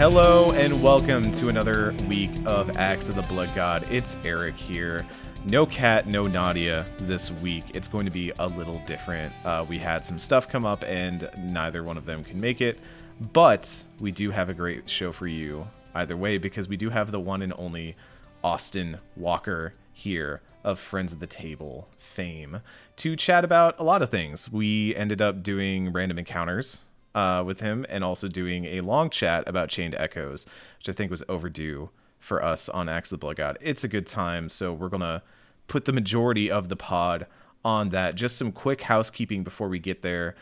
Hello and welcome to another week of Axe of the Blood God. It's Eric here. No Kat, no Nadia this week. It's going to be a little different. Uh, we had some stuff come up and neither one of them can make it, but we do have a great show for you either way because we do have the one and only Austin Walker here of Friends of the Table fame to chat about a lot of things. We ended up doing random encounters uh, with him and also doing a long chat about Chained Echoes, which I think was overdue for us on Axe of the Blood God. It's a good time, so we're going to put the majority of the pod on that. Just some quick housekeeping before we get there.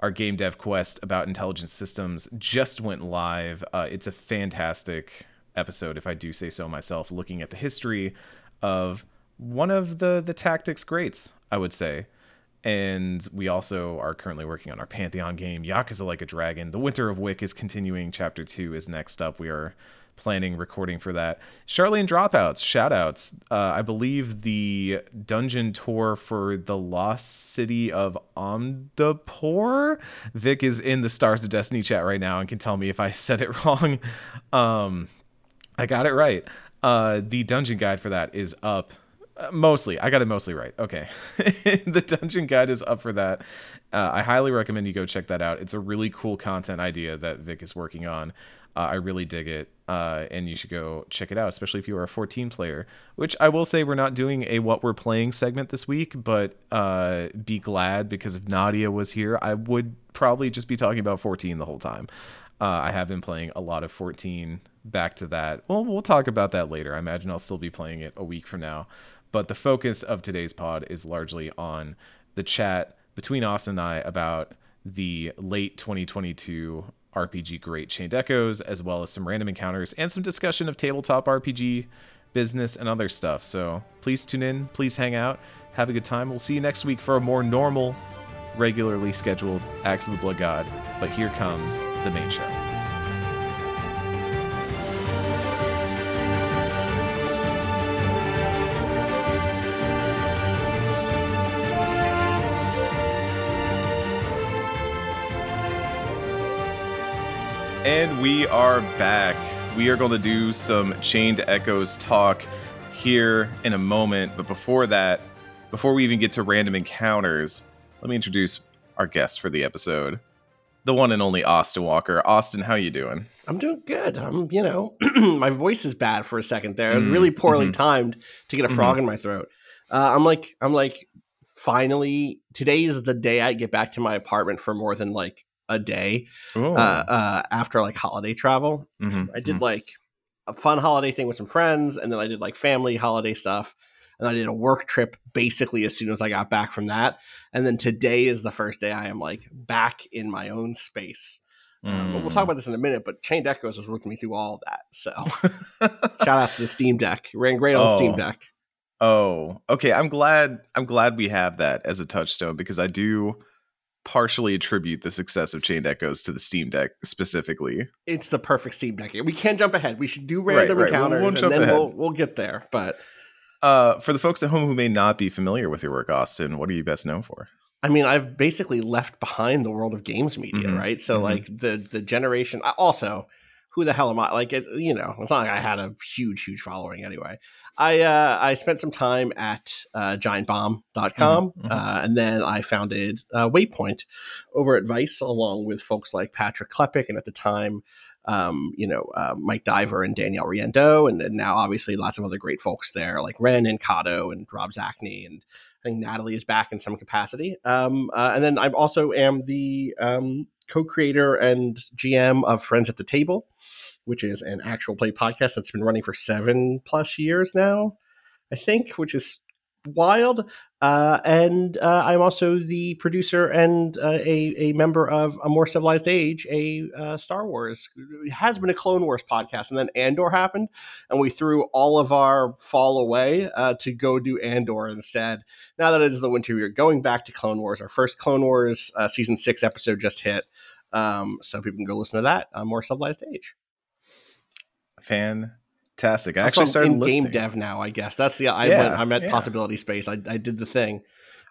Our game dev quest about intelligent systems just went live. Uh, it's a fantastic episode, if I do say so myself, looking at the history of one of the the tactics greats, I would say. And we also are currently working on our Pantheon game, Yakuza Like a Dragon. The Winter of Wick is continuing. Chapter 2 is next up. We are planning recording for that. Charlene Dropouts, shoutouts. Uh, I believe the dungeon tour for the Lost City of Amdapor. Vic is in the Stars of Destiny chat right now and can tell me if I said it wrong. Um, I got it right. Uh, the dungeon guide for that is up uh, mostly, I got it mostly right. Okay, the dungeon guide is up for that. Uh, I highly recommend you go check that out. It's a really cool content idea that Vic is working on. Uh, I really dig it, uh, and you should go check it out, especially if you are a 14 player. Which I will say, we're not doing a what we're playing segment this week, but uh, be glad because if Nadia was here, I would probably just be talking about 14 the whole time. Uh, I have been playing a lot of 14 back to that. Well, we'll talk about that later. I imagine I'll still be playing it a week from now. But the focus of today's pod is largely on the chat between Austin and I about the late 2022 RPG Great Chained Echoes, as well as some random encounters and some discussion of tabletop RPG business and other stuff. So please tune in, please hang out, have a good time. We'll see you next week for a more normal, regularly scheduled Axe of the Blood God. But here comes the main show. And we are back. We are going to do some Chained Echoes talk here in a moment. But before that, before we even get to random encounters, let me introduce our guest for the episode, the one and only Austin Walker. Austin, how you doing? I'm doing good. I'm, you know, my voice is bad for a second there. It was really poorly mhm. timed to get a frog in my throat. Uh, I'm like, I'm like, finally, today is the day I get back to my apartment for more than like a day uh, uh, after like holiday travel. mhm, I did mhm. like a fun holiday thing with some friends, and then I did like family holiday stuff. And I did a work trip basically as soon as I got back from that. And then today is the first day I am like back in my own space. Um, but we'll talk Mm. about this in a minute, but Chained Echoes was working me through all that. So shout out to the Steam Deck. Ran great on Steam Oh. Deck. Oh, okay. I'm glad. I'm glad we have that as a touchstone because I do partially attribute the success of Chained Echoes to the Steam Deck specifically. It's the perfect Steam Deck. We can't jump ahead. We should do Right, random right. We'll- encounters we'll and then ahead. we'll we'll get there. But Uh, for the folks at home who may not be familiar with your work, Austin, what are you best known for? I mean, I've basically left behind the world of games media, Mhm, right? So mhm. like the the generation. Also, who the hell am I? Like, it, you know, it's not like I had a huge, huge following anyway. I uh, I spent some time at uh, GiantBomb.com, Mhm, mhm. uh, and then I founded uh, Waypoint over at Vice, along with folks like Patrick Klepek, and at the time. Um, you know, uh, Mike Diver and Danielle Riendeau, and, and now obviously lots of other great folks there, like Ren and Kato and Rob Zacny, and I think Natalie is back in some capacity. Um, uh, and then I also am the um, co-creator and GM of Friends at the Table, which is an actual play podcast that's been running for seven plus years now, I think, which is wild. Uh, and uh, I'm also the producer and uh, a, a member of A More Civilized Age, a uh, Star Wars. It has been a Clone Wars podcast, and then Andor happened, and we threw all of our fall away uh, to go do Andor instead now that it is the winter we're going back to Clone Wars. Our first Clone Wars uh, season six episode just hit, um, so people can go listen to that on more civilized age. Fantastic. I actually I'm started in listening. game dev now. I guess that's the I Yeah, went. I'm at yeah. possibility space. I, I did the thing.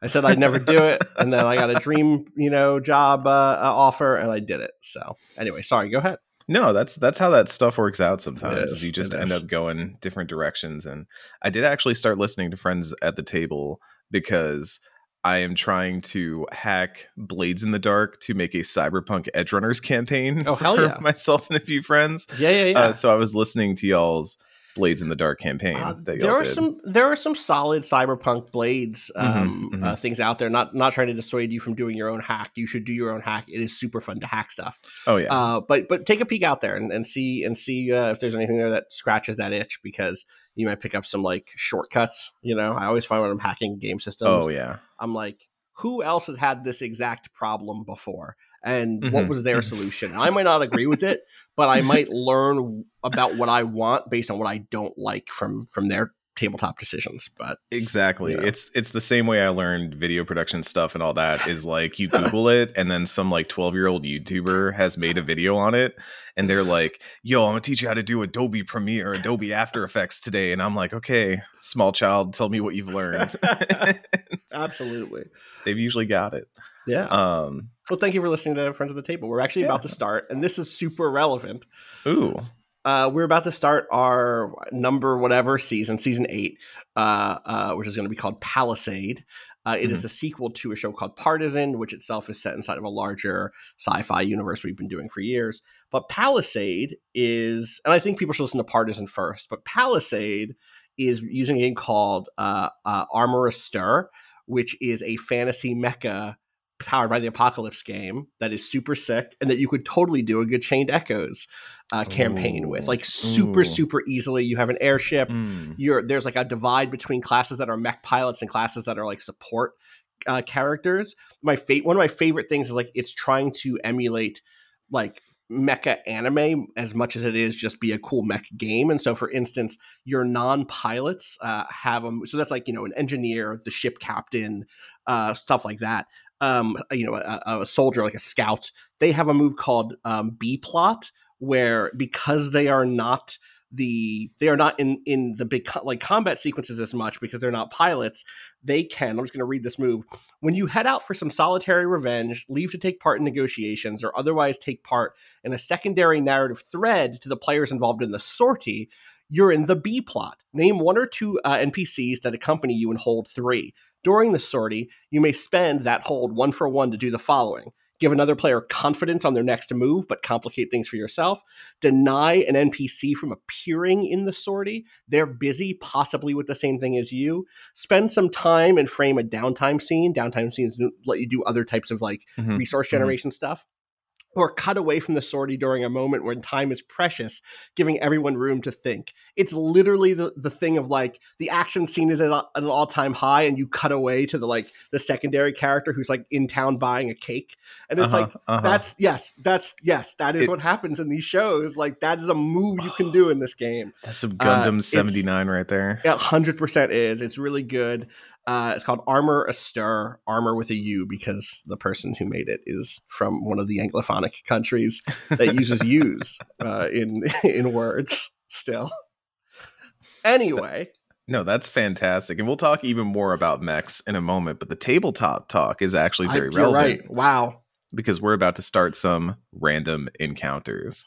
I said I'd never do it, and then I got a dream, you know, job uh, uh, offer, and I did it. So anyway, sorry. Go ahead. No, that's that's how that stuff works out sometimes. is, you just end up going different directions. And I did actually start listening to friends at the table because I am trying to hack Blades in the Dark to make a Cyberpunk edge runners campaign Oh, hell for yeah. myself and a few friends. Yeah, yeah, yeah. Uh, so I was listening to y'all's Blades in the Dark campaign Uh, there are did. some there are some solid cyberpunk blades um, Mhm, Uh, things out there. Not not trying to dissuade you from doing your own hack. You should do your own hack. It is super fun to hack stuff. oh yeah, Uh, but but take a peek out there and, and see and see uh, if there's anything there that scratches that itch because you might pick up some like shortcuts. You know, I always find when I'm hacking game systems, oh yeah. I'm like, who else has had this exact problem before? And what Mhm, was their mhm. solution? I might not agree with it, but I might learn about what I want based on what I don't like from from their tabletop decisions. But Exactly. Yeah. It's it's the same way I learned video production stuff and all that is like you Google it and then some like 12 year old YouTuber has made a video on it and they're like, yo, I'm gonna teach you how to do Adobe Premiere, Adobe After Effects today. And I'm like, okay, small child, tell me what you've learned. absolutely, They've usually got it. yeah. Um well, thank you for listening to Friends of the Table. We're actually about to start, and this is super relevant. ooh. Uh, we're about to start our number whatever season, season eight, uh, uh, which is going to be called Palisade. Uh, it is Mhm. the sequel to a show called Partisan, which itself is set inside of a larger sci-fi universe we've been doing for years. But Palisade is, and I think people should listen to Partisan first. But Palisade is using a game called uh, uh, Armor Astir, which is a fantasy mecha powered by the Apocalypse game that is super sick and that you could totally do a good Chained Echoes uh, campaign with, like super Ooh. super easily. You have an airship. Mm. You're there's like a divide between classes that are mech pilots and classes that are like support uh, characters. My fa- one of my favorite things is like it's trying to emulate like mecha anime as much as it is just be a cool mech game. And so, for instance, your non-pilots uh, have them. So that's like you know an engineer, the ship captain, uh, stuff like that. Um, you know, a, a soldier like a scout. They have a move called um, B plot, where because they are not the they are not in in the big co- like combat sequences as much because they're not pilots they can i'm just going to read this move when you head out for some solitary revenge leave to take part in negotiations or otherwise take part in a secondary narrative thread to the players involved in the sortie you're in the b plot name one or two uh, npcs that accompany you and hold three during the sortie you may spend that hold one for one to do the following. Give another player confidence on their next move but complicate things for yourself. Deny an npc from appearing in the sortie. They're busy possibly with the same thing as you. Spend some time and frame a downtime scene. Downtime scenes let you do other types of like Mhm. resource generation stuff or cut away from the sortie during a moment when time is precious, giving everyone room to think. It's literally the, the thing of like the action scene is at an all time high, and you cut away to the like the secondary character who's like in town buying a cake, and it's Uh-huh, like uh-huh. that's yes, that's yes, that is It- what happens in these shows. Like that is a move you can do in this game. That's some uh, Gundam it's- 79 right there. Yeah, hundred percent is. It's really good. Uh, it's called Armor Astir, Armor with a U, because the person who made it is from one of the Anglophonic countries that uses U's uh, in in words. Still, anyway, No, that's fantastic. And we'll talk even more about mechs in a moment, but the tabletop talk is actually I- very you're relevant right. Wow. because we're about to start some random encounters.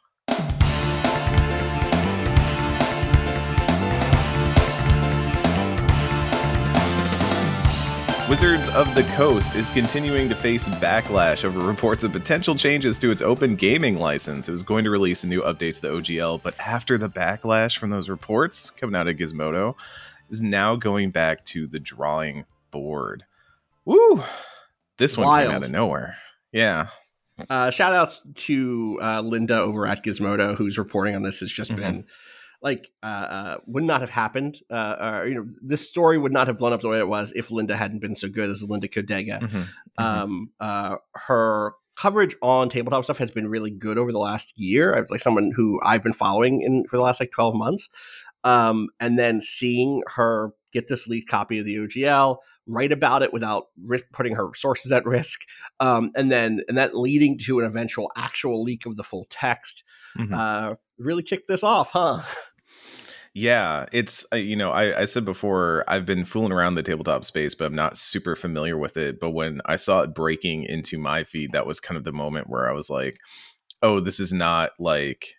Wizards of the Coast is continuing to face backlash over reports of potential changes to its open gaming license. It was going to release a new update to the OGL, but after the backlash from those reports coming out of Gizmodo, is now going back to the drawing board. Woo! This one came out of nowhere. Yeah. Uh, shout outs to uh, Linda over at Gizmodo, who's reporting on this. Has just Mhm. been like uh, uh, would not have happened. Uh, uh, you know, this story would not have blown up the way it was if Linda hadn't been so good as Linda Codega. Mhm. Mhm. um, uh, her coverage on tabletop stuff has been really good over the last year. I was like someone who I've been following in for the last like twelve months, um, and then seeing her get this leaked copy of the OGL, write about it without ri- putting her sources at risk, um, and then and that leading to an eventual actual leak of the full text, Mhm. uh, really kicked this off, huh? Yeah, it's uh, you know I, I said before I've been fooling around the tabletop space, but I'm not super familiar with it. But when I saw it breaking into my feed, that was kind of the moment where I was like, oh, this is not like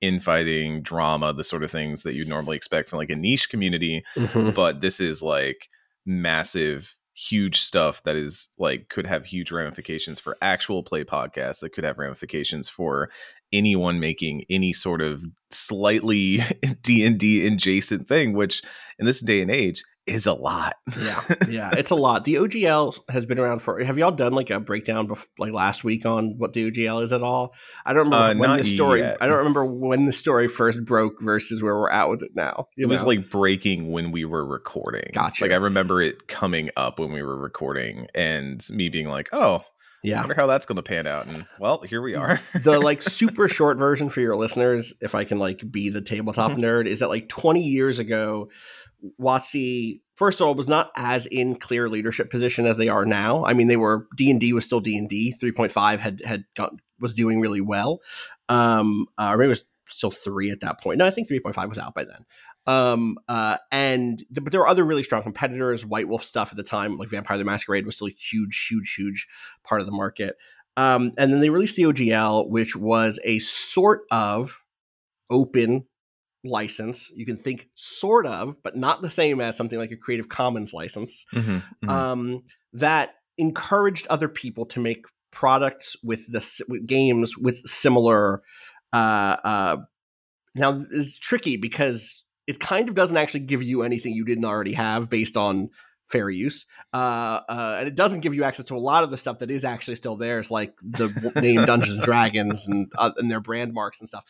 infighting drama, the sort of things that you'd normally expect from like a niche community, mm-hmm. but this is like massive huge stuff that is like could have huge ramifications for actual play podcasts that could have ramifications for anyone making any sort of slightly d&d adjacent thing which in this day and age is a lot. yeah, yeah, it's a lot. The OGL has been around for. Have y'all done like a breakdown bef- like last week on what the OGL is at all? I don't remember uh, when the story. Yet. I don't remember when the story first broke versus where we're at with it now. It know? was like breaking when we were recording. Gotcha. Like I remember it coming up when we were recording, and me being like, "Oh, yeah. I wonder how that's going to pan out. And well, here we are. the like super short version for your listeners, if I can like be the tabletop mm-hmm. nerd, is that like 20 years ago, WotC first of all was not as in clear leadership position as they are now. I mean, they were D and D was still D and D. Three point five had had got, was doing really well. Um, uh, maybe it was still three at that point. No, I think three point five was out by then. Um, uh, and but there were other really strong competitors. White Wolf stuff at the time, like Vampire the Masquerade, was still a huge, huge, huge part of the market. Um, and then they released the OGL, which was a sort of open license. You can think sort of, but not the same as something like a Creative Commons license mm-hmm, mm-hmm. Um, that encouraged other people to make products with the with games with similar. Uh, uh, now it's tricky because it kind of doesn't actually give you anything you didn't already have based on fair use. Uh, uh, and it doesn't give you access to a lot of the stuff that is actually still theirs, like the name Dungeons and Dragons and uh, and their brand marks and stuff.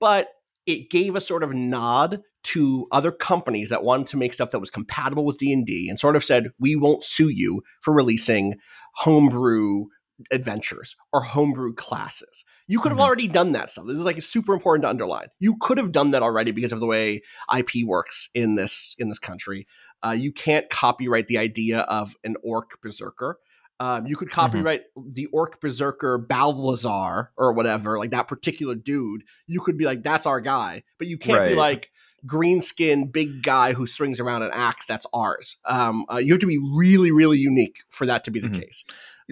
But it gave a sort of nod to other companies that wanted to make stuff that was compatible with D&D and sort of said, we won't sue you for releasing homebrew adventures or homebrew classes. You could have mm-hmm. already done that stuff. This is like super important to underline. You could have done that already because of the way IP works in this in this country. Uh, you can't copyright the idea of an orc berserker. Um, you could mm-hmm. copyright mm-hmm. the orc berserker Balthazar or whatever, like that particular dude. You could be like, that's our guy, but you can't right. be like green skin big guy who swings around an axe. That's ours. Um, uh, you have to be really, really unique for that to be the mm-hmm. case.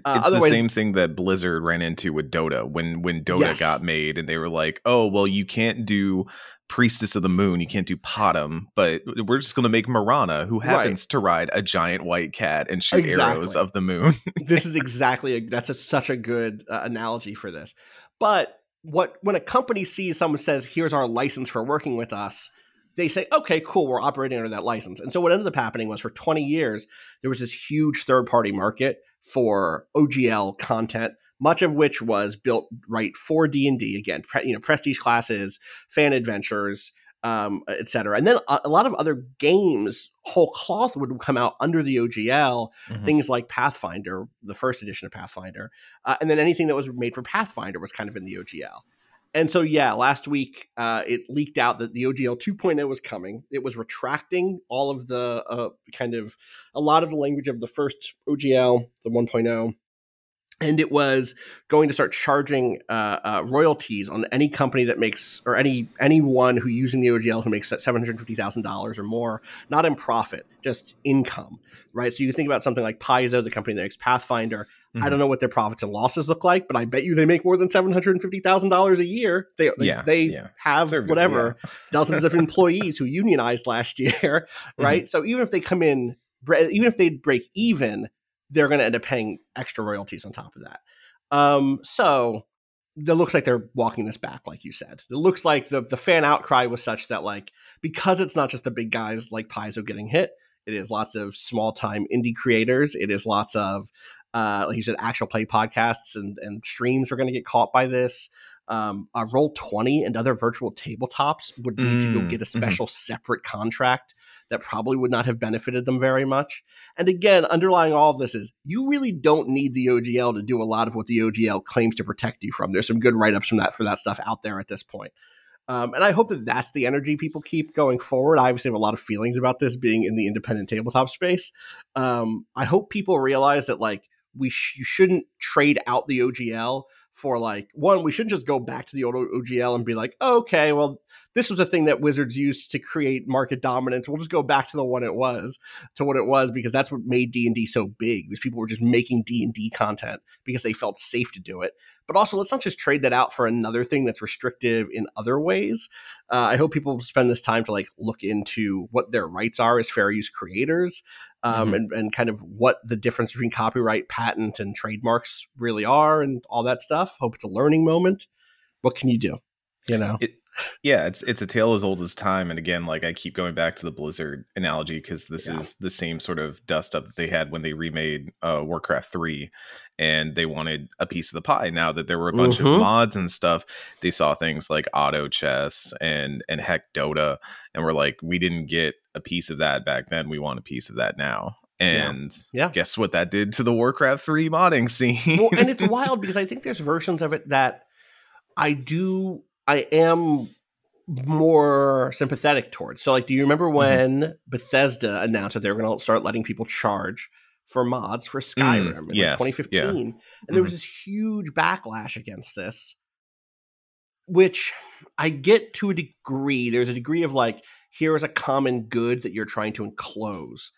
Uh, it's the same thing that Blizzard ran into with Dota when when Dota yes. got made, and they were like, "Oh, well, you can't do Priestess of the Moon. You can't do Potom, but we're just going to make Mirana, who happens right. to ride a giant white cat and shoot exactly. arrows of the moon. this is exactly a, that's a, such a good uh, analogy for this. But what when a company sees someone says, "Here's our license for working with us," they say, "Okay, cool, we're operating under that license." And so what ended up happening was for 20 years there was this huge third party market for OGL content much of which was built right for D&D again, pre, you know, prestige classes, fan adventures, um, etc. And then a, a, lot of other games, whole cloth would come out under the OGL, mm-hmm. things like Pathfinder, the first edition of Pathfinder, uh, and then anything that was made for Pathfinder was kind of in the OGL. And so, yeah, last week uh, it leaked out that the OGL 2.0 was coming. It was retracting all of the uh, kind of a lot of the language of the first OGL, the 1.0, and it was going to start charging uh, uh, royalties on any company that makes or any anyone who using the OGL who makes seven hundred fifty thousand dollars or more, not in profit, just income, right? So you think about something like Paizo, the company that makes Pathfinder. Mm-hmm. I don't know what their profits and losses look like, but I bet you they make more than seven hundred fifty thousand dollars a year. They they, yeah, they yeah. have They're whatever yeah. dozens of employees who unionized last year, right? Mm-hmm. So even if they come in, even if they break even they're going to end up paying extra royalties on top of that. Um, so it looks like they're walking this back, like you said. It looks like the the fan outcry was such that like because it's not just the big guys like Paizo getting hit, it is lots of small time indie creators. It is lots of uh, like you said, actual play podcasts and and streams are going to get caught by this. Um, uh, Roll Twenty and other virtual tabletops would need mm, to go mm, get a mm-hmm. special mm-hmm. separate contract that probably would not have benefited them very much. And again, underlying all of this is you really don't need the OGL to do a lot of what the OGL claims to protect you from. There's some good write ups from that for that stuff out there at this point. Um, and I hope that that's the energy people keep going forward. I obviously have a lot of feelings about this being in the independent tabletop space. Um, I hope people realize that like we sh- you shouldn't trade out the OGL for like one. We shouldn't just go back to the old OGL and be like, oh, okay, well this was a thing that Wizards used to create market dominance. We'll just go back to the one it was, to what it was, because that's what made D and D so big. Was people were just making D and D content because they felt safe to do it. But also, let's not just trade that out for another thing that's restrictive in other ways. Uh, I hope people spend this time to like look into what their rights are as fair use creators, um, mm-hmm. and, and kind of what the difference between copyright, patent, and trademarks really are, and all that stuff. Hope it's a learning moment. What can you do? You know, it, yeah, it's it's a tale as old as time. And again, like I keep going back to the Blizzard analogy because this yeah. is the same sort of dust up that they had when they remade uh, Warcraft three, and they wanted a piece of the pie. Now that there were a bunch mm-hmm. of mods and stuff, they saw things like auto chess and and heck Dota, and we're like, we didn't get a piece of that back then. We want a piece of that now. And yeah. yeah. guess what that did to the Warcraft 3 modding scene? well, and it's wild because I think there's versions of it that I do I am more sympathetic towards. So, like, do you remember mm-hmm. when mm-hmm. Bethesda announced that they were going to start letting people charge for mods for Skyrim mm, in yes, like 2015? Yeah. And mm-hmm. there was mm-hmm. this huge backlash against this, which I get to a degree. There's a degree of like, here is a common good that you're trying to enclose.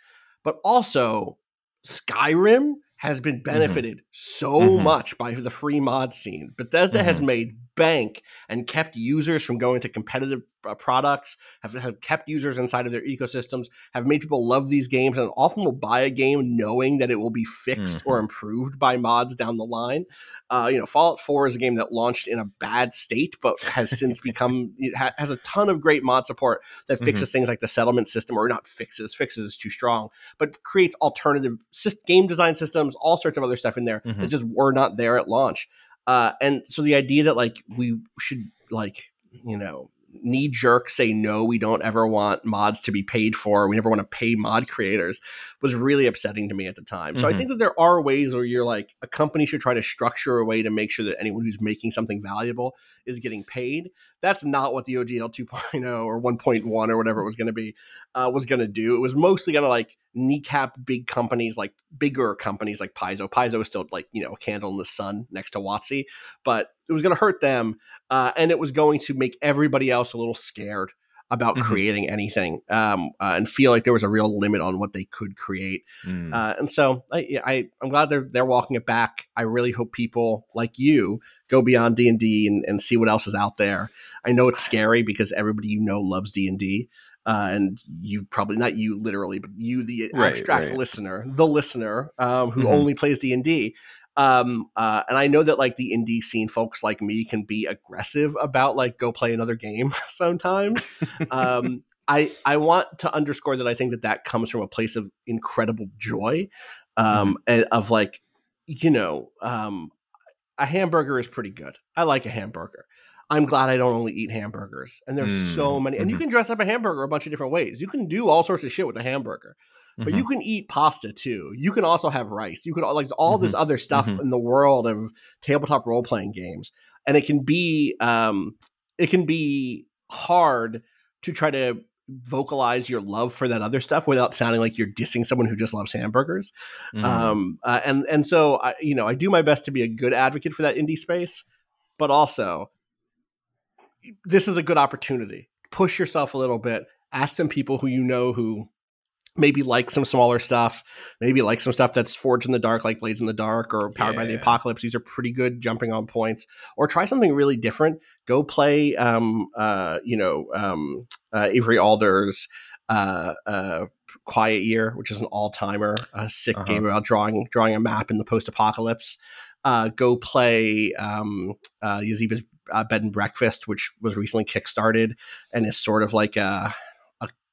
But also, Skyrim has been mm-hmm. benefited mm-hmm. so mm-hmm. much by the free mod scene. Bethesda mm-hmm. has made bank and kept users from going to competitive uh, products, have, have kept users inside of their ecosystems, have made people love these games, and often will buy a game knowing that it will be fixed mm-hmm. or improved by mods down the line. Uh, you know, Fallout 4 is a game that launched in a bad state, but has since become, it ha- has a ton of great mod support that fixes mm-hmm. things like the settlement system, or not fixes, fixes is too strong, but creates alternative game design systems, all sorts of other stuff in there mm-hmm. that just were not there at launch. Uh, and so the idea that like we should like you know knee jerk say no we don't ever want mods to be paid for we never want to pay mod creators was really upsetting to me at the time so mm-hmm. i think that there are ways where you're like a company should try to structure a way to make sure that anyone who's making something valuable is getting paid that's not what the ogl 2.0 or 1.1 or whatever it was going to be uh, was going to do it was mostly going to like kneecap big companies like bigger companies like Paizo. Paizo is still like, you know, a candle in the sun next to WotC, but it was going to hurt them. Uh, and it was going to make everybody else a little scared about mm-hmm. creating anything um, uh, and feel like there was a real limit on what they could create. Mm. Uh, and so I, I, am glad they're, they're walking it back. I really hope people like you go beyond D&D and, and see what else is out there. I know it's scary because everybody you know loves D&D uh, and you probably not you literally, but you, the right, abstract right. listener, the listener um, who mm-hmm. only plays D and D. Um, uh, and I know that like the indie scene folks like me can be aggressive about like go play another game sometimes. um, I I want to underscore that I think that that comes from a place of incredible joy, um, mm-hmm. and of like you know um, a hamburger is pretty good. I like a hamburger. I'm glad I don't only eat hamburgers. And there's mm. so many. And mm-hmm. you can dress up a hamburger a bunch of different ways. You can do all sorts of shit with a hamburger. But mm-hmm. you can eat pasta too. You can also have rice. You can like all mm-hmm. this other stuff mm-hmm. in the world of tabletop role playing games, and it can be um, it can be hard to try to vocalize your love for that other stuff without sounding like you're dissing someone who just loves hamburgers. Mm-hmm. Um, uh, and and so I, you know I do my best to be a good advocate for that indie space, but also this is a good opportunity. Push yourself a little bit. Ask some people who you know who maybe like some smaller stuff, maybe like some stuff that's forged in the dark, like Blades in the Dark or Powered yeah. by the Apocalypse. These are pretty good jumping on points. Or try something really different. Go play, um, uh, you know, um, uh, Avery Alder's uh, uh, Quiet Year, which is an all timer, a sick uh-huh. game about drawing drawing a map in the post apocalypse. Uh, go play um, uh, Yazeba's uh, Bed and Breakfast, which was recently kickstarted and is sort of like a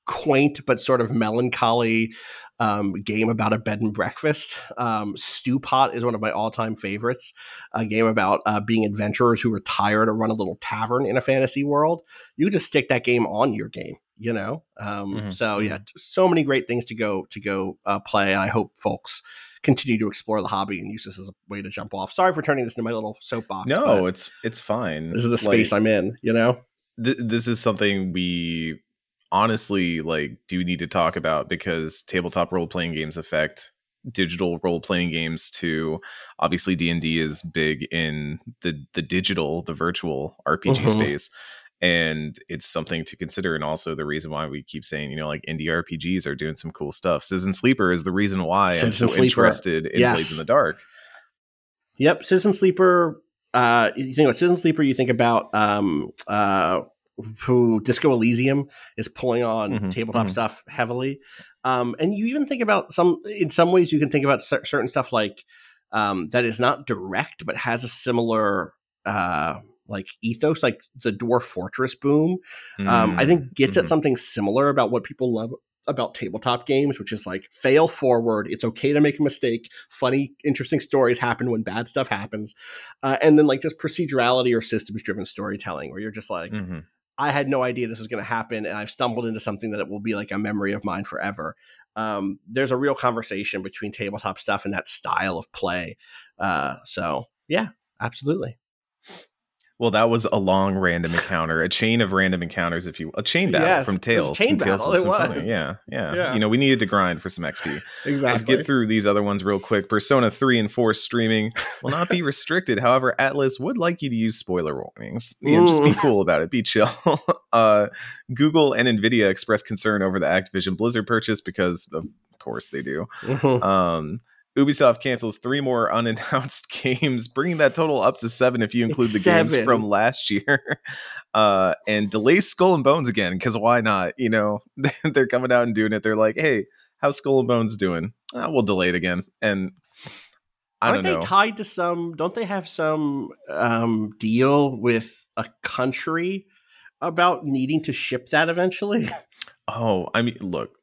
quaint but sort of melancholy um, game about a bed and breakfast. Um, Stew Pot is one of my all time favorites. A game about uh, being adventurers who retire to run a little tavern in a fantasy world. You just stick that game on your game, you know. Um, mm-hmm. So yeah, mm-hmm. so many great things to go to go uh, play, and I hope folks continue to explore the hobby and use this as a way to jump off. Sorry for turning this into my little soapbox. No, it's it's fine. This is the space like, I'm in. You know, th- this is something we honestly like do need to talk about because tabletop role playing games affect digital role playing games too. Obviously, D and D is big in the the digital, the virtual RPG mm-hmm. space and it's something to consider and also the reason why we keep saying you know like indie rpgs are doing some cool stuff citizen sleeper is the reason why Citizen i'm so Sleeper. interested in Yes. blades in the dark Yep, Citizen Sleeper. Uh, you think about Citizen Sleeper, you think about um, uh, who Disco Elysium is pulling on Mhm, tabletop mhm. stuff heavily, um, and you even think about some. In some ways, you can think about cer- certain stuff like um, that is not direct, but has a similar uh, like ethos, like the Dwarf Fortress boom. Um, I think gets mhm. at something similar about what people love about tabletop games, which is like fail forward. It's okay to make a mistake. Funny, interesting stories happen when bad stuff happens, uh, and then like just procedurality or systems driven storytelling, where you're just like, Mhm. I had no idea this was going to happen, and I've stumbled into something that it will be like a memory of mine forever. Um, there's a real conversation between tabletop stuff and that style of play. Uh, so yeah, absolutely. Well, that was a long random encounter, a chain of random encounters, if you a chain battle Yes, from it was a Tales. chain from battle, it was. Yeah, yeah, Yeah. You know, we needed to grind for some XP. Exactly. Let's get through these other ones real quick. Persona 3 and 4 streaming will not be restricted. However, Atlus would like you to use spoiler warnings. You know, just be cool about it. Be chill. uh, Google and Nvidia expressed concern over the Activision Blizzard purchase because, of course, they do. Mhm. Um, Ubisoft cancels three more unannounced games, bringing that total up to seven if you include It's the games from last year. Uh, and delays Skull and Bones again because why not? You know, they're coming out and doing it. They're like, "Hey, how's Skull and Bones doing? Uh, we'll delay it again." And I Aren't they tied to some? Don't they have some um, deal with a country about needing to ship that eventually? oh, I mean, look,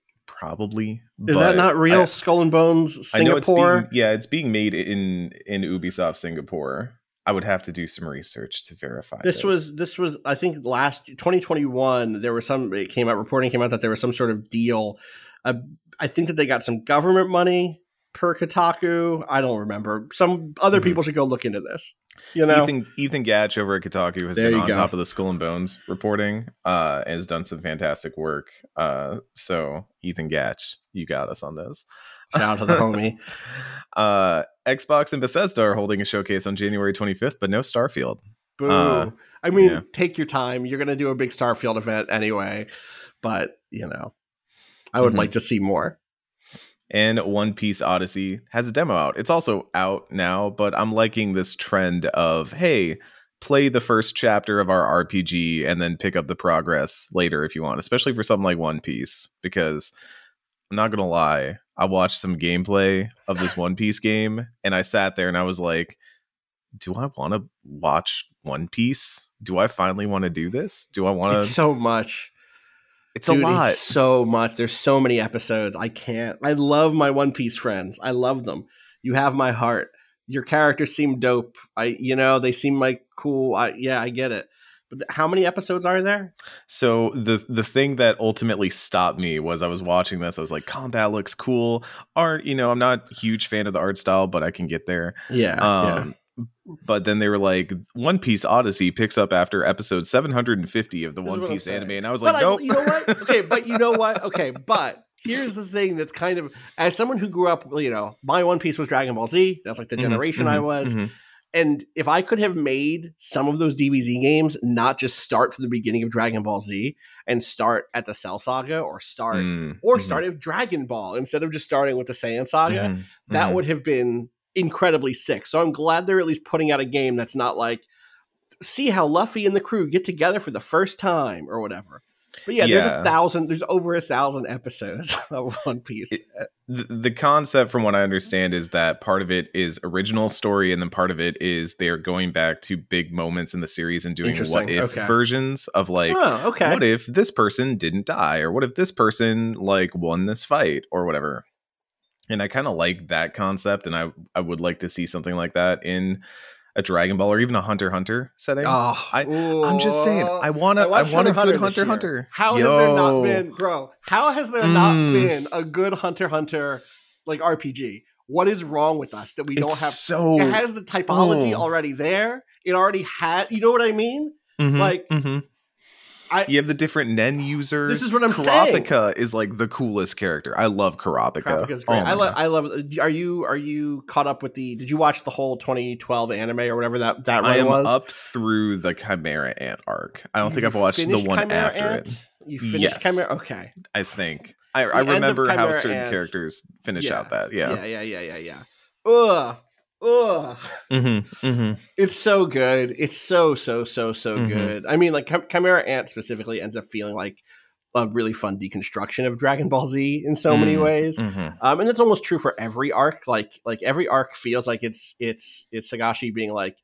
probably. Is that not real? I- Skull and Bones, I know it's Singapore. being, yeah, it's being made in in Ubisoft Singapore. I would have to do some research to verify. this was this was I think last 2021 there was some it came out reporting came out that there was some sort of deal. Uh, I think that they got some government money per Kotaku. I don't remember. Some other Mhm. people should go look into this. You know, Ethan Ethan Gach over at Kotaku has There been on go. top of the Skull and Bones reporting, uh, and has done some fantastic work. Uh, so Ethan Gach, you got us on this. shout out to the homie. Uh, Xbox and Bethesda are holding a showcase on January 25th, but no Starfield. Boo. Uh, I mean, yeah. take your time. You're going to do a big Starfield event anyway, but you know, I would Mhm. like to see more. And One Piece Odyssey has a demo out. It's also out now, but I'm liking this trend of hey, play the first chapter of our RPG and then pick up the progress later if you want, especially for something like One Piece. Because I'm not gonna lie, I watched some gameplay of this One Piece game and I sat there and I was like, do I want to watch One Piece? Do I finally want to do this? Do I want It's to? so much. It's Dude, a lot. It's so much. There's so many episodes. I can't. I love my One Piece friends. I love them. You have my heart. Your characters seem dope. I, you know, they seem like cool. I, yeah, I get it. But th- how many episodes are there? So the the thing that ultimately stopped me was I was watching this. I was like, combat looks cool. Art, you know, I'm not a huge fan of the art style, but I can get there. Yeah. yeah. Um, But then they were like, One Piece Odyssey picks up after episode 750 of the This One Piece anime, and I was But like, I- you know what? Okay, but you know what? Okay, but here's the thing that's kind of as someone who grew up, you know, my One Piece was Dragon Ball Z. That's like the Mhm, generation I mhm, was. mhm. And if I could have made some of those DBZ games not just start from the beginning of Dragon Ball Z and start at the Cell Saga or start Mm, or mhm, start at Dragon Ball instead of just starting with the Saiyan Saga, mhm, that would have been incredibly sick. So I'm glad they're at least putting out a game that's not like see how Luffy and the crew get together for the first time or whatever. But yeah, there's a thousand, there's over a thousand episodes of One Piece. It- the, the concept from what i understand is that part of it is original story and then part of it is they're going back to big moments in the series and doing what if okay. versions of like oh, okay. what if this person didn't die or what if this person like won this fight or whatever and i kind of like that concept and i i would like to see something like that in a dragon ball or even a Hunter Hunter setting Oh, I- i'm just saying i want to i, watched want a Hunter good hunter this x year. hunter How has there not been, bro? How has there not Mm. been a good Hunter Hunter like RPG? What is wrong with us that we don't have? so It has the typology Oh. already there. It already had. You know what I mean? Mhm, like- mhm. I, you have the different Nen users. This is what I'm saying. Kurapika is like the coolest character. I love Kurapika. Kurapika's great. Oh I love. I love. Are you are you caught up with the? Did you watch the whole 2012 anime or whatever that that run I am was? up through the Chimera Ant arc. I don't think I've watched the one Chimera after Ant? it. You finished Yes. Chimera. Okay. I think I, I The end of remember how certain Ant- characters finish Yeah. out that. Yeah. Yeah. Yeah. Yeah. Yeah. Yeah. Ugh. Ugh. Mm-hmm, mm-hmm. It's so good. It's so so so so Mhm. good. I mean, like Chim- Chimera Ant specifically ends up feeling like a really fun deconstruction of Dragon Ball Z in so many Mm. ways. Mm-hmm. Um, and it's almost true for every arc. Like like every arc feels like it's it's it's Togashi being like,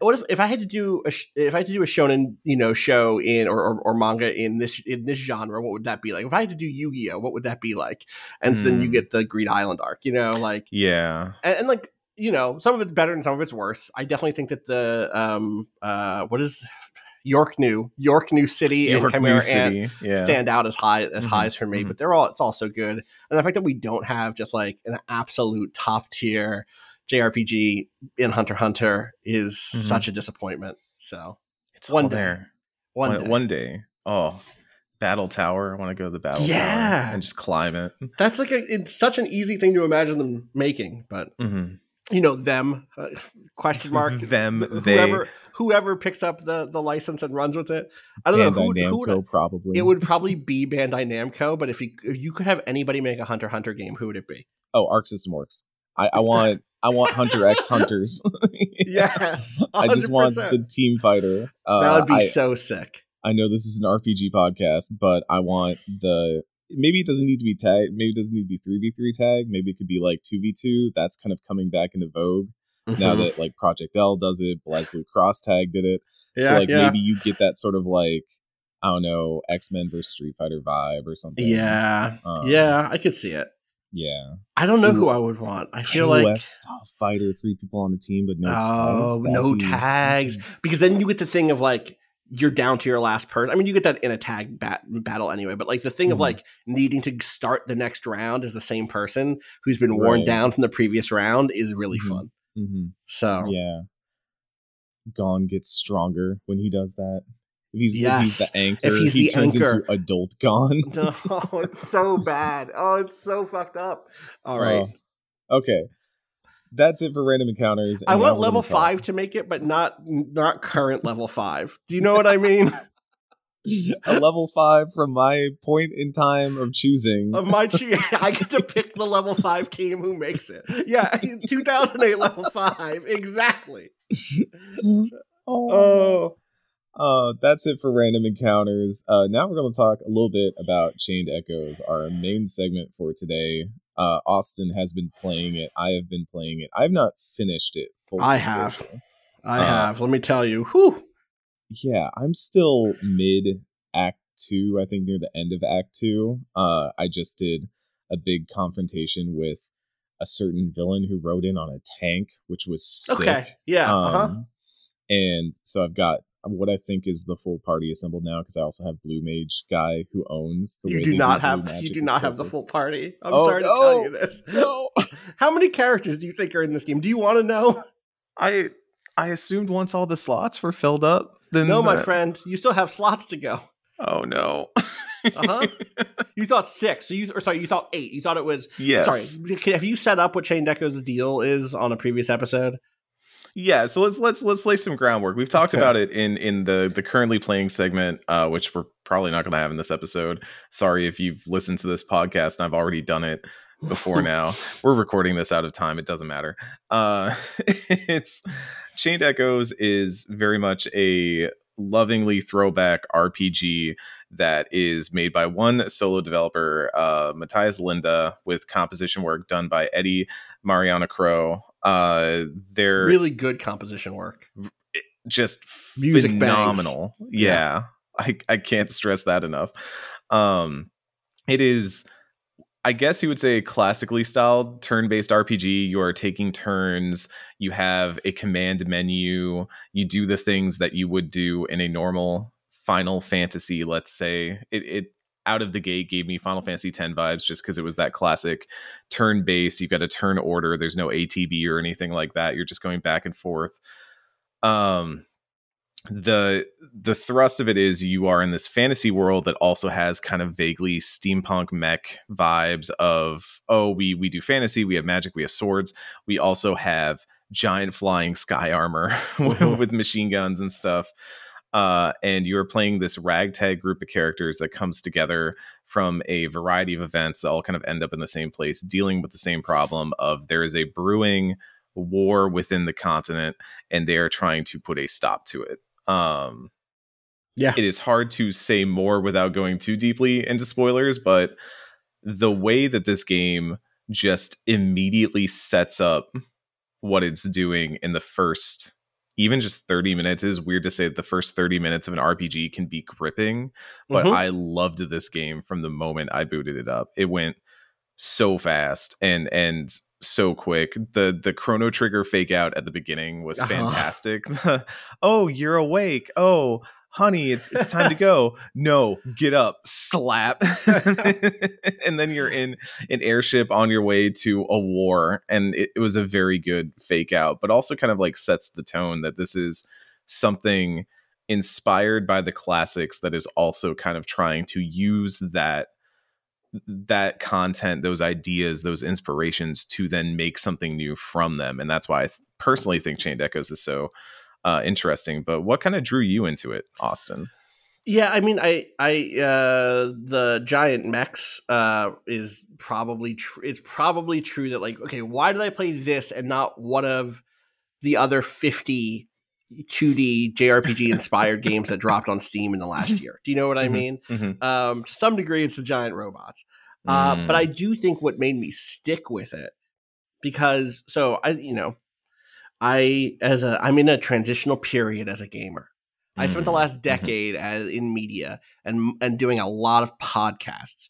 what if if I had to do a sh- if I had to do a shonen you know show in or, or, or manga in this in this genre, what would that be like? If I had to do Yu Gi Oh, what would that be like? And so then you Mm. get the Greed Island arc. You know, like Yeah. and, and like you know some of it's better and some of it's worse. I definitely think that the um uh what is York New York New City and York Chimera New Ant City. Yeah. stand out as high as Mhm, highs for me, mhm. but they're all it's also good. And the fact that we don't have just like an absolute top tier JRPG in Hunter Hunter is Mhm. such a disappointment. So It's one all day. there. one One, day. one day. Oh, Battle Tower. I want to go to the Battle Yeah. Tower and just climb it. that's like a, it's such an easy thing to imagine them making, but Mm-hmm. You know them uh, question mark Them, th- they. whoever whoever picks up the the license and runs with it. I don't know who, would- Bandai who would Namco probably. it would probably be Bandai Namco, but if you if you could have anybody make a Hunter Hunter game, who would it be? oh, Arc System Works. I, I want I want Hunter X Hunters. Yes, I just want the team fighter. Uh, that would be I, so sick. I know this is an RPG podcast, but I want the maybe it doesn't need to be tag. Maybe it doesn't need to be three v three tag. Maybe it could be like two v two. That's kind of coming back into vogue now Mhm. that like Project L does it. BlazBlue Cross Tag did it. yeah, so like yeah. maybe you get that sort of like I don't know X Men versus Street Fighter vibe or something. yeah, Um, yeah, I could see it. yeah. I don't know Ooh. who I would want. I feel like style fighter, three people on the team, but no Oh, tags. No tags. because then you get the thing of like you're down to your last person. I mean, you get that in a tag bat- battle anyway, but like the thing of Mhm. like needing to start the next round as the same person who's been worn down from the previous round is really Mhm. fun. Mhm. So Yeah. Gon gets stronger when he does that. If he's, if he's the anchor, If he's he the turns anchor. into adult Gon. no, it's so bad. Oh, it's so fucked up. All right. Oh, okay. That's it for random encounters. I want level five to make it, but not not current level five. Do you know what I mean? a level five from my point in time of choosing. of my chi- I get to pick the level five team who makes it. Yeah, 2008 level five exactly. Oh, Uh, that's it for random encounters. Uh, now we're going to talk a little bit about Chained Echoes, our main segment for today. Uh, Austin has been playing it. I have been playing it. I've not finished it. I have. I Uh, have. Let me tell you. Whew. Yeah, I'm still mid Act Two. I think near the end of Act Two. Uh, I just did a big confrontation with a certain villain who rode in on a tank, which was sick. Okay. Yeah. uh-huh. Um, And so I've got what I think is the full party assembled now because I also have Blue Mage guy who owns the. You do not Blue have. You do not have the full party. I'm Oh, sorry to tell you this. No. How many characters do you think are in this game? Do you want to know? I I assumed once all the slots were filled up, then No, my the- friend. You still have slots to go. Oh no. Uh-huh. You thought six. So you, or sorry, you thought eight. You thought it was. yes. Sorry. Have you set up what Chained Echoes' deal is on a previous episode? Yeah, so let's let's let's lay some groundwork. We've talked Okay. about it in in the the currently playing segment, uh, which we're probably not going to have in this episode. Sorry if you've listened to this podcast and I've already done it before now. We're recording this out of time. It doesn't matter. Uh, it's Chained Echoes is very much a lovingly throwback RPG that is made by one solo developer, uh, Matthias Linda, with composition work done by Eddie Marianukroh. Uh, they're Really good composition work. just Music phenomenal. Yeah. I I can't stress that enough. Um it is I guess you would say a classically styled turn-based RPG. You are taking turns, you have a command menu, you do the things that you would do in a normal Final Fantasy, let's say. It it out of the gate gave me Final Fantasy X vibes just because it was that classic turn base. You've got a turn order. There's no ATB or anything like that. You're just going back and forth. Um, the the thrust of it is you are in this fantasy world that also has kind of vaguely steampunk mech vibes of oh we we do fantasy we have magic we have swords we also have giant flying sky armor with machine guns and stuff uh, and you're playing this ragtag group of characters that comes together from a variety of events that all kind of end up in the same place dealing with the same problem of there is a brewing war within the continent and they are trying to put a stop to it um Yeah. it is hard to say more without going too deeply into spoilers but the way that this game just immediately sets up what it's doing in the first even just 30 minutes it is weird to say that the first 30 minutes of an rpg can be gripping but Mhm. i loved this game from the moment i booted it up it went so fast and and so quick the the chrono trigger fake out at the beginning was Uh-huh. fantastic oh you're awake oh honey it's it's time to go. No get up slap. And then you're in an airship on your way to a war and it, it was a very good fake out but also kind of like sets the tone that this is something inspired by the classics that is also kind of trying to use that that content those ideas those inspirations to then make something new from them and that's why i th- personally think chained echoes is so uh, interesting but what kind of drew you into it austin Yeah, I mean, I, I, uh, the giant mechs, uh, is probably true. It's probably true that like, okay, why did I play this and not one of the other fifty 2D JRPG inspired games that dropped on Steam in the last year? Do you know what I Mhm. mean? Mhm. Um, to some degree, it's the giant robots. Uh, Mm. but I do think what made me stick with it because so I, you know, I as a I'm in a transitional period as a gamer. I spent the Mm. last decade as in media and and doing a lot of podcasts.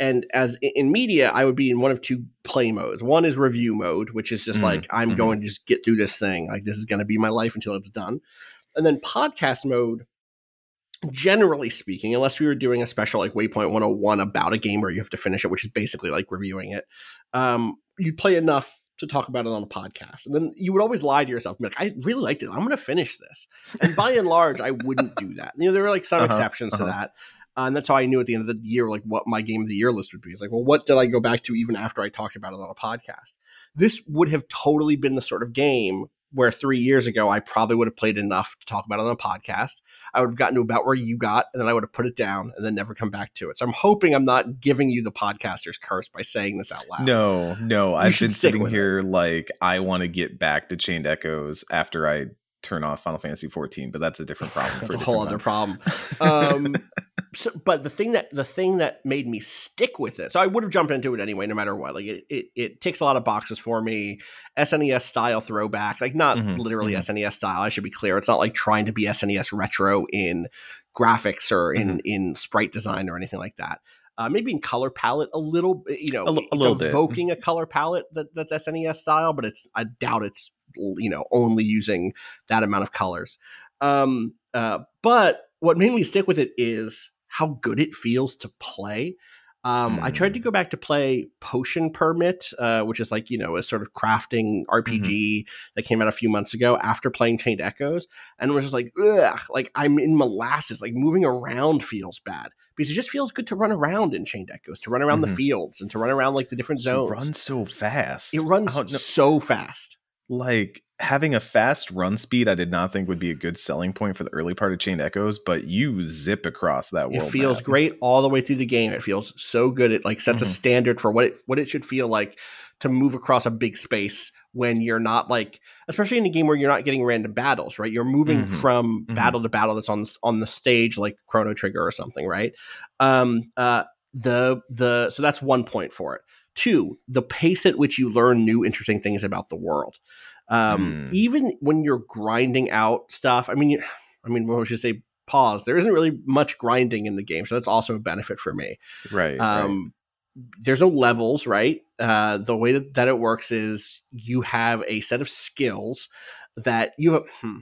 And as in media, I would be in one of two play modes. One is review mode, which is just Mhm. like I'm Mhm. going to just get through this thing. Like this is going to be my life until it's done. And then podcast mode, generally speaking, unless we were doing a special like Waypoint 101 about a game where you have to finish it, which is basically like reviewing it, um, you'd play enough to talk about it on a podcast. And then you would always lie to yourself, and be like, I really like this. I'm going to finish this. And by and large, I wouldn't do that. You know, there were like some Uh-huh, exceptions to uh-huh. that. Uh, and that's how I knew at the end of the year, like what my game of the year list would be. It's like, well, what did I go back to even after I talked about it on a podcast? This would have totally been the sort of game where three years ago I probably would have played enough to talk about it on a podcast. I would have gotten to about where you got, and then I would have put it down and then never come back to it. So I'm hoping I'm not giving you the podcaster's curse by saying this out loud. No, no. I've been sitting with it. here like I want to get back to Chained Echoes after I turn off Final Fantasy 14, but that's a different problem. That's for a whole other problem. Um, so, but the thing that the thing that made me stick with it, so I would have jumped into it anyway, no matter what. Like it, it, it ticks a lot of boxes for me. SNES style throwback, like not Mhm, literally mhm. SNES style. I should be clear. It's not like trying to be SNES retro in graphics or in Mm-hmm. in sprite design or anything like that. Uh, maybe in color palette a little, you know, A li- a little bit. evoking a color palette that, that's SNES style, but it's I doubt it's you know only using that amount of colors. Um, uh, but what made me stick with it is how good it feels to play. Um, I tried to Mm. go back to play Potion Permit, uh, which is like you know a sort of crafting RPG that came out a few months ago after playing Chained Echoes, and was just like ugh, like I'm in molasses. Like moving around feels bad because it just feels good to run around in Chained Echoes, to run around Mhm. the fields and to run around like the different zones. It runs so fast. it runs I don't so fast. Like having a fast run speed. I did not think would be a good selling point for the early part of Chained Echoes, but you zip across that It feels map. great all the way through the game. It feels so good. It like sets a Mhm. standard for what it what it should feel like to move across a big space when you're not like, especially in a game where you're not getting random battles, right? You're moving Mhm. from Mhm. battle to battle that's on on the stage, like Chrono Trigger or something, right? Um, uh, the the so that's one point for it. Two, the pace at which you learn new interesting things about the world. Um, Mm. Even when you're grinding out stuff, I mean, you, I mean, what should I say? Pause. There isn't really much grinding in the game, so that's also a benefit for me. right. right. Um, There's no levels, right? Uh, the way that, that it works is you have a set of skills that you have. Hmm,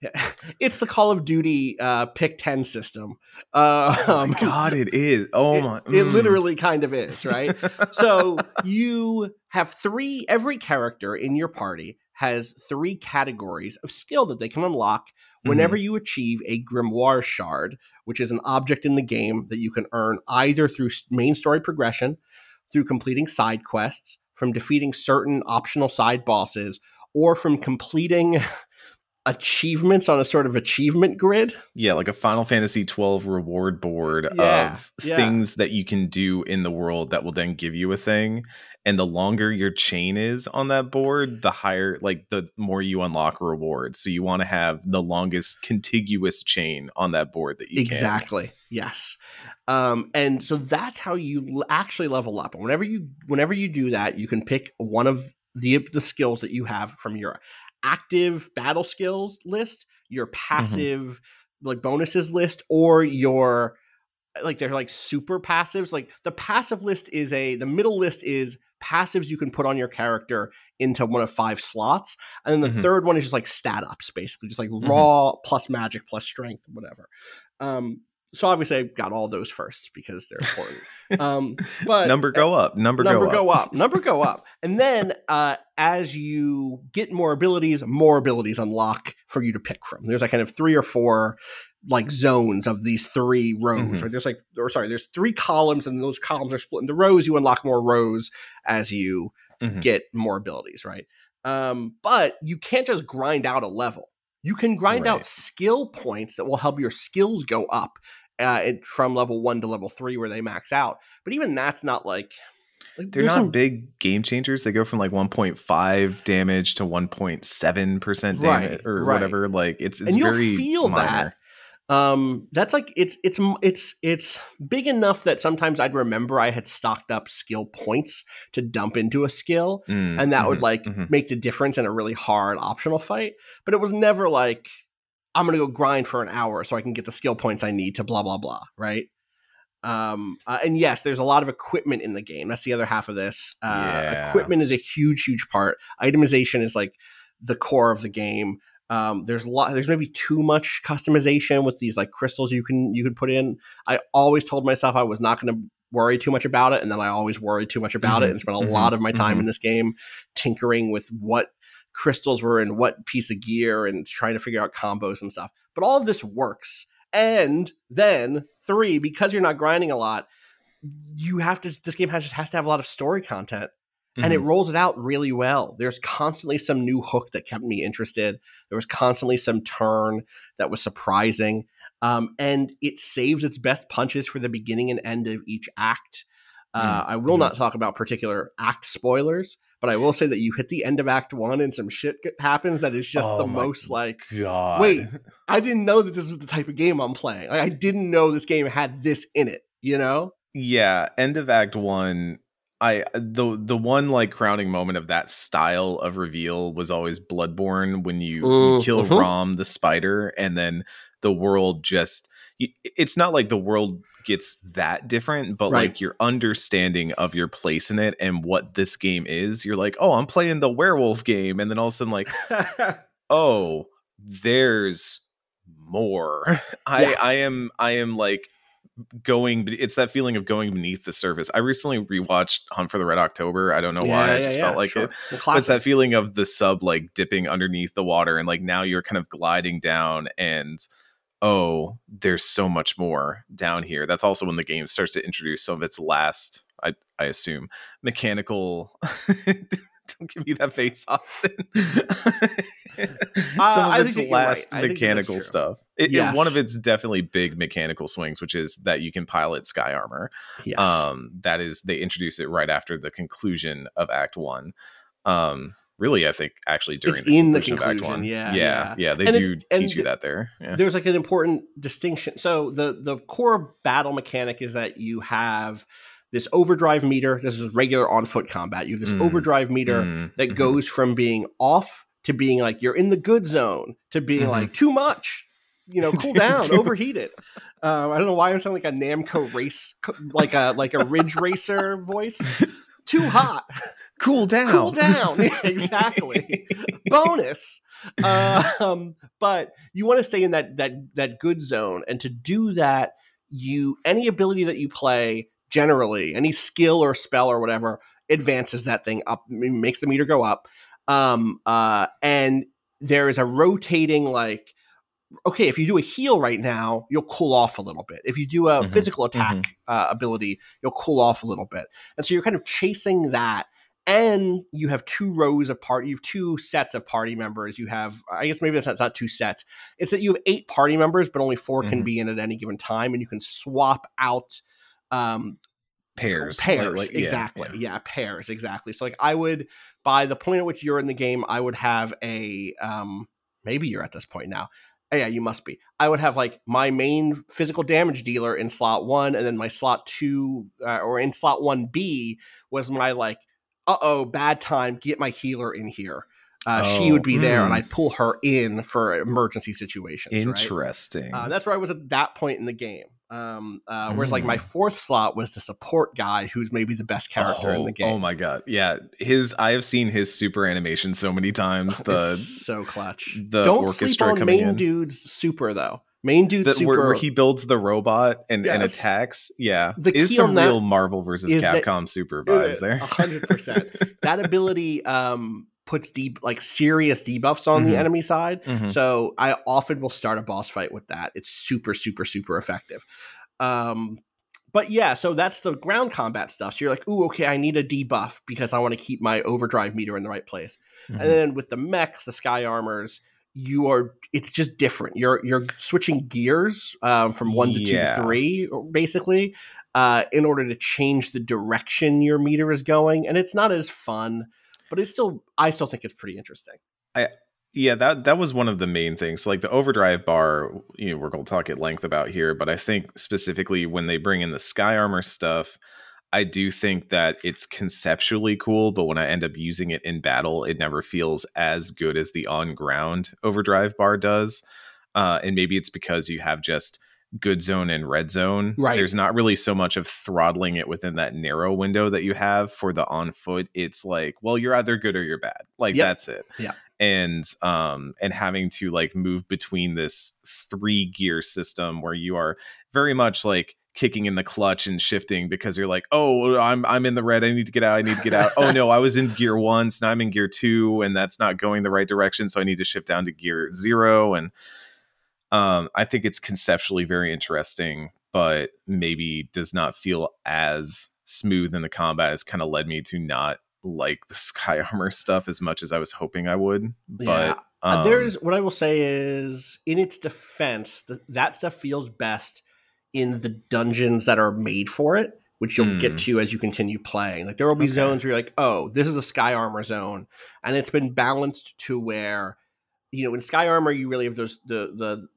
it's the Call of Duty uh, pick ten system. Uh, Oh my god, it is. Oh it, my! it mm. literally kind of is, right? so you have three every character in your party has three categories of skill that they can unlock whenever you achieve a grimoire shard, which is an object in the game that you can earn either through main story progression, through completing side quests, from defeating certain optional side bosses, or from completing achievements on a sort of achievement grid. Yeah, like a Final Fantasy 12 reward board Yeah, of yeah. things that you can do in the world that will then give you a thing. And the longer your chain is on that board, the higher, like the more you unlock rewards. So you want to have the longest contiguous chain on that board that you exactly yes um, and so that's how you actually level up and whenever you whenever you do that you can pick one of the the skills that you have from your active battle skills list your passive like bonuses list or your like they're like super passives like the passive list is a the middle list is passives you can put on your character into one of five slots and then the Mhm. third one is just like stat ups basically just like Mhm. raw plus magic plus strength whatever um so obviously i got all those first because they're important um but. Number go up. Number, go up. number go, go up. up. number go up and then uh as you get more abilities more abilities unlock for you to pick from there's like kind of three or four like zones of these three rows Mhm. right there's like or sorry there's three columns and those columns are split into rows you unlock more rows as you Mhm. get more abilities right um but you can't just grind out a level you can grind out skill points that will help your skills go up uh, from level one to level three where they max out but even that's not like, like They're not some- big game changers. They go from like 1.5 damage to 1.7% damage Right, or right. whatever. Like it's it's And you'll very feel that. Um that's like it's it's it's it's big enough that sometimes i'd remember i had stocked up skill points to dump into a skill Mm, and that would mhm, like mhm. make the difference in a really hard optional fight. But it was never like i'm gonna go grind for an hour so i can get the skill points i need to blah blah blah right? Um uh, and yes there's a lot of equipment in the game. That's the other half of this. Uh Yeah. equipment is a huge huge part. Itemization is like the core of the game um, there's a lot. There's maybe too much customization with these like crystals you can you can put in. I always told myself I was not going to worry too much about it, and then I always worried too much about it Mhm, and spent a mhm, lot of my time mhm. in this game tinkering with what crystals were in what piece of gear and trying to figure out combos and stuff. But all of this works. And then three, because you're not grinding a lot, you have to. This game has just has to have a lot of story content and it Mhm. rolls it out really well. There's constantly some new hook that kept me interested. There was constantly some turn that was surprising, um, and it saves its best punches for the beginning and end of each act. Uh, I will mhm. not talk about particular act spoilers, but I will say that you hit the end of Act One and some shit happens that is just Oh the most like God. Wait. I didn't know that this was the type of game I'm playing. Like, I didn't know this game had this in it. You know? Yeah, end of act 1 I the the one like crowning moment of that style of reveal was always Bloodborne when you, you kill mhm. Rom the spider and then the world just it's not like the world gets that different but Right. like your understanding of your place in it and what this game is you're like oh i'm playing the werewolf game and then all of a sudden like oh there's more i i am i am like going it's that feeling of going beneath the surface. I recently rewatched hunt for the red october i don't know why i just felt like sure. it it's that feeling of the sub like dipping underneath the water and like now you're kind of gliding down and oh there's so much more down here. That's also when the game starts to introduce some of its last i i assume mechanical don't give me that face austin. Uh, some I of its right. last I think that that's mechanical stuff it, it- one of its definitely big mechanical swings which is that you can pilot sky armor yes. um that is they introduce it right after the conclusion of act one um really i think actually during It's in the of Act conclusion, One. yeah, yeah yeah. yeah they And do teach you th- that there yeah there's like an important distinction. So the the core battle mechanic is that you have this overdrive meter. This is regular on foot combat. You have this Mm. overdrive meter Mm, that mhm. goes from being off to being like you're in the good zone to being Mhm. like too much. You know, cool down, overheat it. Um, I don't know why I'm sounding like a Namco race, like a like a Ridge Racer voice. Too hot. cool down cool down Yeah, exactly bonus um but you want to stay in that that that good zone and to do that you any ability that you play generally any skill or spell or whatever advances that thing up makes the meter go up um uh and there is a rotating like okay, if you do a heal right now, you'll cool off a little bit. If you do a Mhm, physical attack uh, ability, you'll cool off a little bit. And so you're kind of chasing that. And you have two rows of party, you have two sets of party members. You have, I guess maybe that's not, not two sets. It's that you have eight party members, but only 4 can Mhm. be in at any given time, and you can swap out um, Pairs. pairs Like- like- yeah, exactly yeah. yeah. pairs exactly so like i would by the point at which you're in the game i would have a um maybe you're at this point now Oh, yeah you must be i would have like my main physical damage dealer in slot one and then my slot two uh, or in slot one b was my like uh-oh bad time get my healer in here uh, she Oh, would be there and hmm. i'd pull her in for emergency situations right? Interesting. Uh, that's where I was at that point in the game. Um, uh, whereas like my Mm. fourth slot was the support guy, who's maybe the best character in oh, the game. oh my god. Yeah. His I have seen his super animation so many times. The so clutch. the Don't sleep orchestra on coming main in. dude's super though. Main dude the, super. where, where he builds the robot and, and attacks. Yeah. The is some real Marvel versus is that- Capcom super vibes there. Hundred percent. that ability um, puts deep like serious debuffs on the Mhm. enemy side. Mhm. So I often will start a boss fight with that. It's super, super, super effective. Um, but yeah, so that's the ground combat stuff. So you're like, ooh, okay, I need a debuff because I want to keep my overdrive meter in the right place. Mhm. And then with the mechs, the sky armors, you are it's just different. You're you're switching gears um, from one to two to three, basically, uh, in order to change the direction your meter is going. And it's not as fun, but it's still I still think it's pretty interesting. I Yeah, that that was one of the main things. Like the overdrive bar, you know, we're going to talk at length about here, but I think specifically when they bring in the sky armor stuff, I do think that it's conceptually cool, but when I end up using it in battle, it never feels as good as the on ground overdrive bar does. Uh, and maybe it's because you have just good zone and red zone. Right. There's not really so much of throttling it within that narrow window that you have for the on foot. It's like, well, you're either good or you're bad. Like Yep. that's it. Yeah. And um and having to like move between this three gear system where you are very much like kicking in the clutch and shifting because you're like, oh, I'm I'm in the red. I need to get out. I need to get out. oh no, I was in gear one, so now I'm in gear two, and that's not going the right direction. So I need to shift down to gear zero. And um, I think it's conceptually very interesting, but maybe does not feel as smooth in the combat. Has kind of led me to not like the sky armor stuff as much as I was hoping I would. Yeah. But um, there's what I will say is, in its defense, th- that stuff feels best in the dungeons that are made for it, which you'll Hmm. get to as you continue playing. Like there will be Okay. zones where you're like, oh, this is a sky armor zone, and it's been balanced to where, you know, in sky armor you really have those the the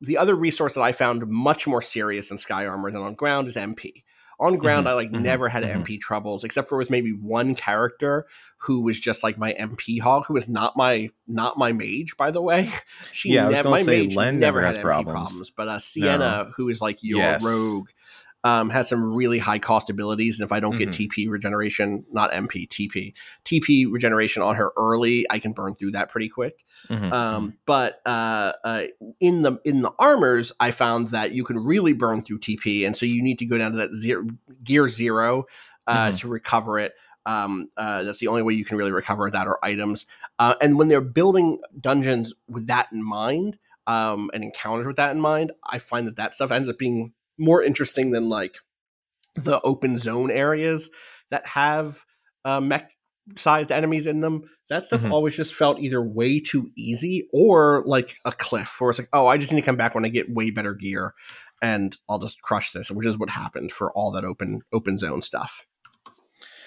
the other resource that I found much more serious in sky armor than on ground is MP. On ground, Mhm, I like mhm, never had mhm. MP troubles, except for with maybe one character who was just like my MP hog, who was not my not my mage, by the way. She Yeah, I was gonna my say, mage Len never never had has MP problems. But uh, Sienna, who is like your Yes. rogue, um, has some really high cost abilities, and if I don't get Mhm. TP regeneration, not MP, TP, TP regeneration on her early, I can burn through that pretty quick. mhm, Um, but uh, uh, in the in the armors, I found that you can really burn through TP, and so you need to go down to that zero, gear zero uh, Mhm. to recover it. Um, uh, that's the only way you can really recover that or items. Uh, and when they're building dungeons with that in mind, um, and encounters with that in mind, I find that that stuff ends up being more interesting than like the open zone areas that have uh, mech sized enemies in them. That stuff Mhm. always just felt either way too easy or like a cliff, where it's like, oh, I just need to come back when I get way better gear, and I'll just crush this, which is what happened for all that open open zone stuff.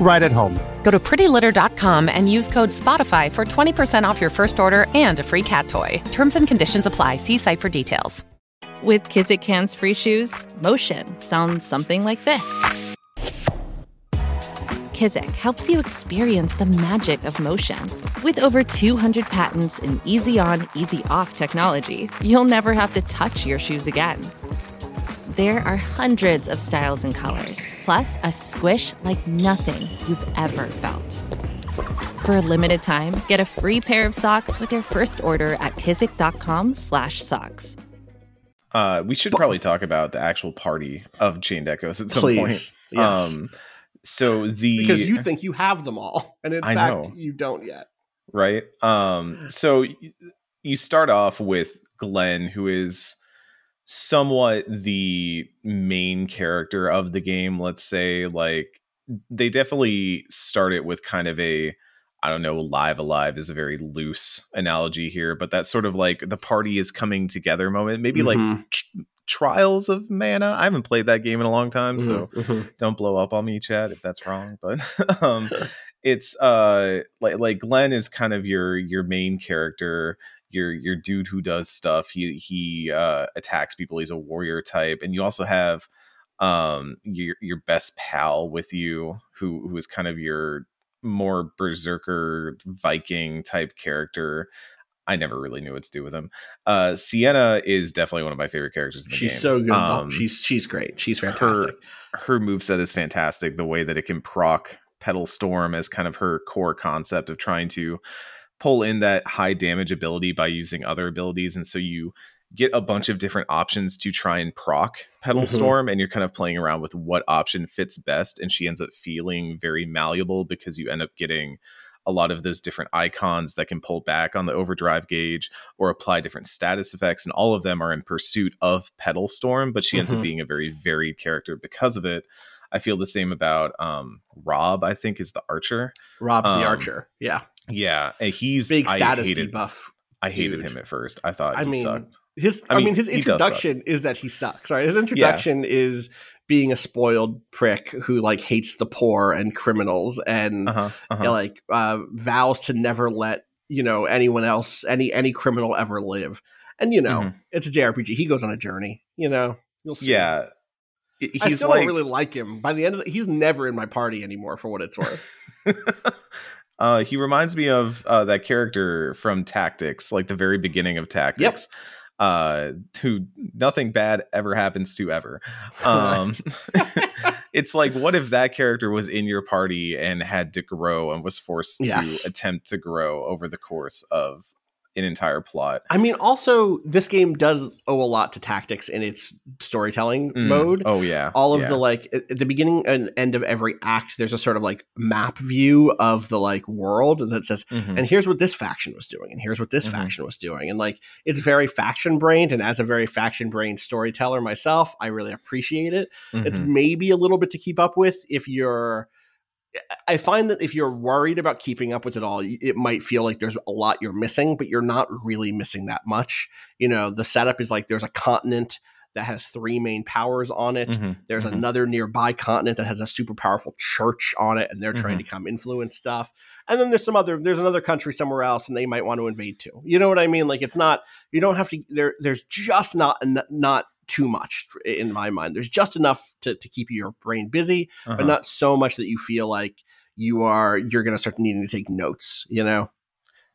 right at home. Go to prettylitter.com and use code SPOTIFY for 20% off your first order and a free cat toy. Terms and conditions apply. See site for details. With Kizikans free shoes, motion sounds something like this. Kizik helps you experience the magic of motion. With over 200 patents and easy on, easy off technology, you'll never have to touch your shoes again. There are hundreds of styles and colors, plus a squish like nothing you've ever felt. For a limited time, get a free pair of socks with your first order at kizik.com/socks. Uh, we should probably talk about the actual party of chained echoes at some Please. point. Yes. Um, so the because you think you have them all, and in I fact, know. you don't yet. right? Um, so y- you start off with Glenn, who is somewhat the main character of the game. Let's say, like they definitely start it with kind of a I don't know, Live A Live is a very loose analogy here, but that sort of like the party is coming together moment, maybe like Mhm. tr- trials of mana. I haven't played that game in a long time, so Mhm, mhm. don't blow up on me chad if that's wrong but um it's uh like like glenn is kind of your your main character your your dude who does stuff he he uh attacks people he's a warrior type and you also have um your your best pal with you who who is kind of your more berserker viking type character I never really knew what to do with him. Uh, Sienna is definitely one of my favorite characters in the She's game. so good. Um, she's she's great. She's her fantastic. her moveset is fantastic. The way that it can proc petal storm as kind of her core concept of trying to pull in that high damage ability by using other abilities. And so you get a bunch of different options to try and proc petal Mhm. storm and you're kind of playing around with what option fits best and she ends up feeling very malleable because you end up getting a lot of those different icons that can pull back on the overdrive gauge or apply different status effects and all of them are in pursuit of petal storm but she ends Mhm. up being a very varied character because of it i feel the same about um robb i think is the archer Robb's um, the archer. Yeah, yeah and he's big I status hated, debuff. i hated dude. him at first i thought I he mean, sucked His, I I mean, mean, his he does suck. introduction is that he sucks. Right, his introduction is being a spoiled prick who like hates the poor and criminals and uh-huh, uh-huh. like uh, vows to never let you know anyone else any any criminal ever live. And you know, Mhm. it's a JRPG. He goes on a journey. You know, you'll see. yeah I- I still like don't really like him. By the end of the, he's never in my party anymore. For what it's worth. uh, he reminds me of uh, that character from Tactics, like the very beginning of Tactics. Uh, who nothing bad ever happens to ever. Um, it's like, what if that character was in your party and had to grow and was forced Yes. to attempt to grow over the course of an entire plot? I mean, also this game does owe a lot to tactics in its storytelling Mm. mode. Oh yeah, all of yeah. the like at the beginning and end of every act there's a sort of like map view of the like world that says Mhm. and here's what this faction was doing and here's what this Mhm. faction was doing and like it's very faction brained and as a very faction brained storyteller myself i really appreciate it it's Mhm. maybe a little bit to keep up with if you're I find that if you're worried about keeping up with it all, it might feel like there's a lot you're missing, but you're not really missing that much. You know, the setup is like there's a continent that has three main powers on it. Mhm. There's Mhm. another nearby continent that has a super powerful church on it, and they're trying to come influence stuff. And then there's some other there's another country somewhere else, and they might want to invade too. You know what I mean? Like it's not you don't have to. There there's just not not too much in my mind. There's just enough to to keep your brain busy, Uh-huh. but not so much that you feel like you are you're going to start needing to take notes. You know?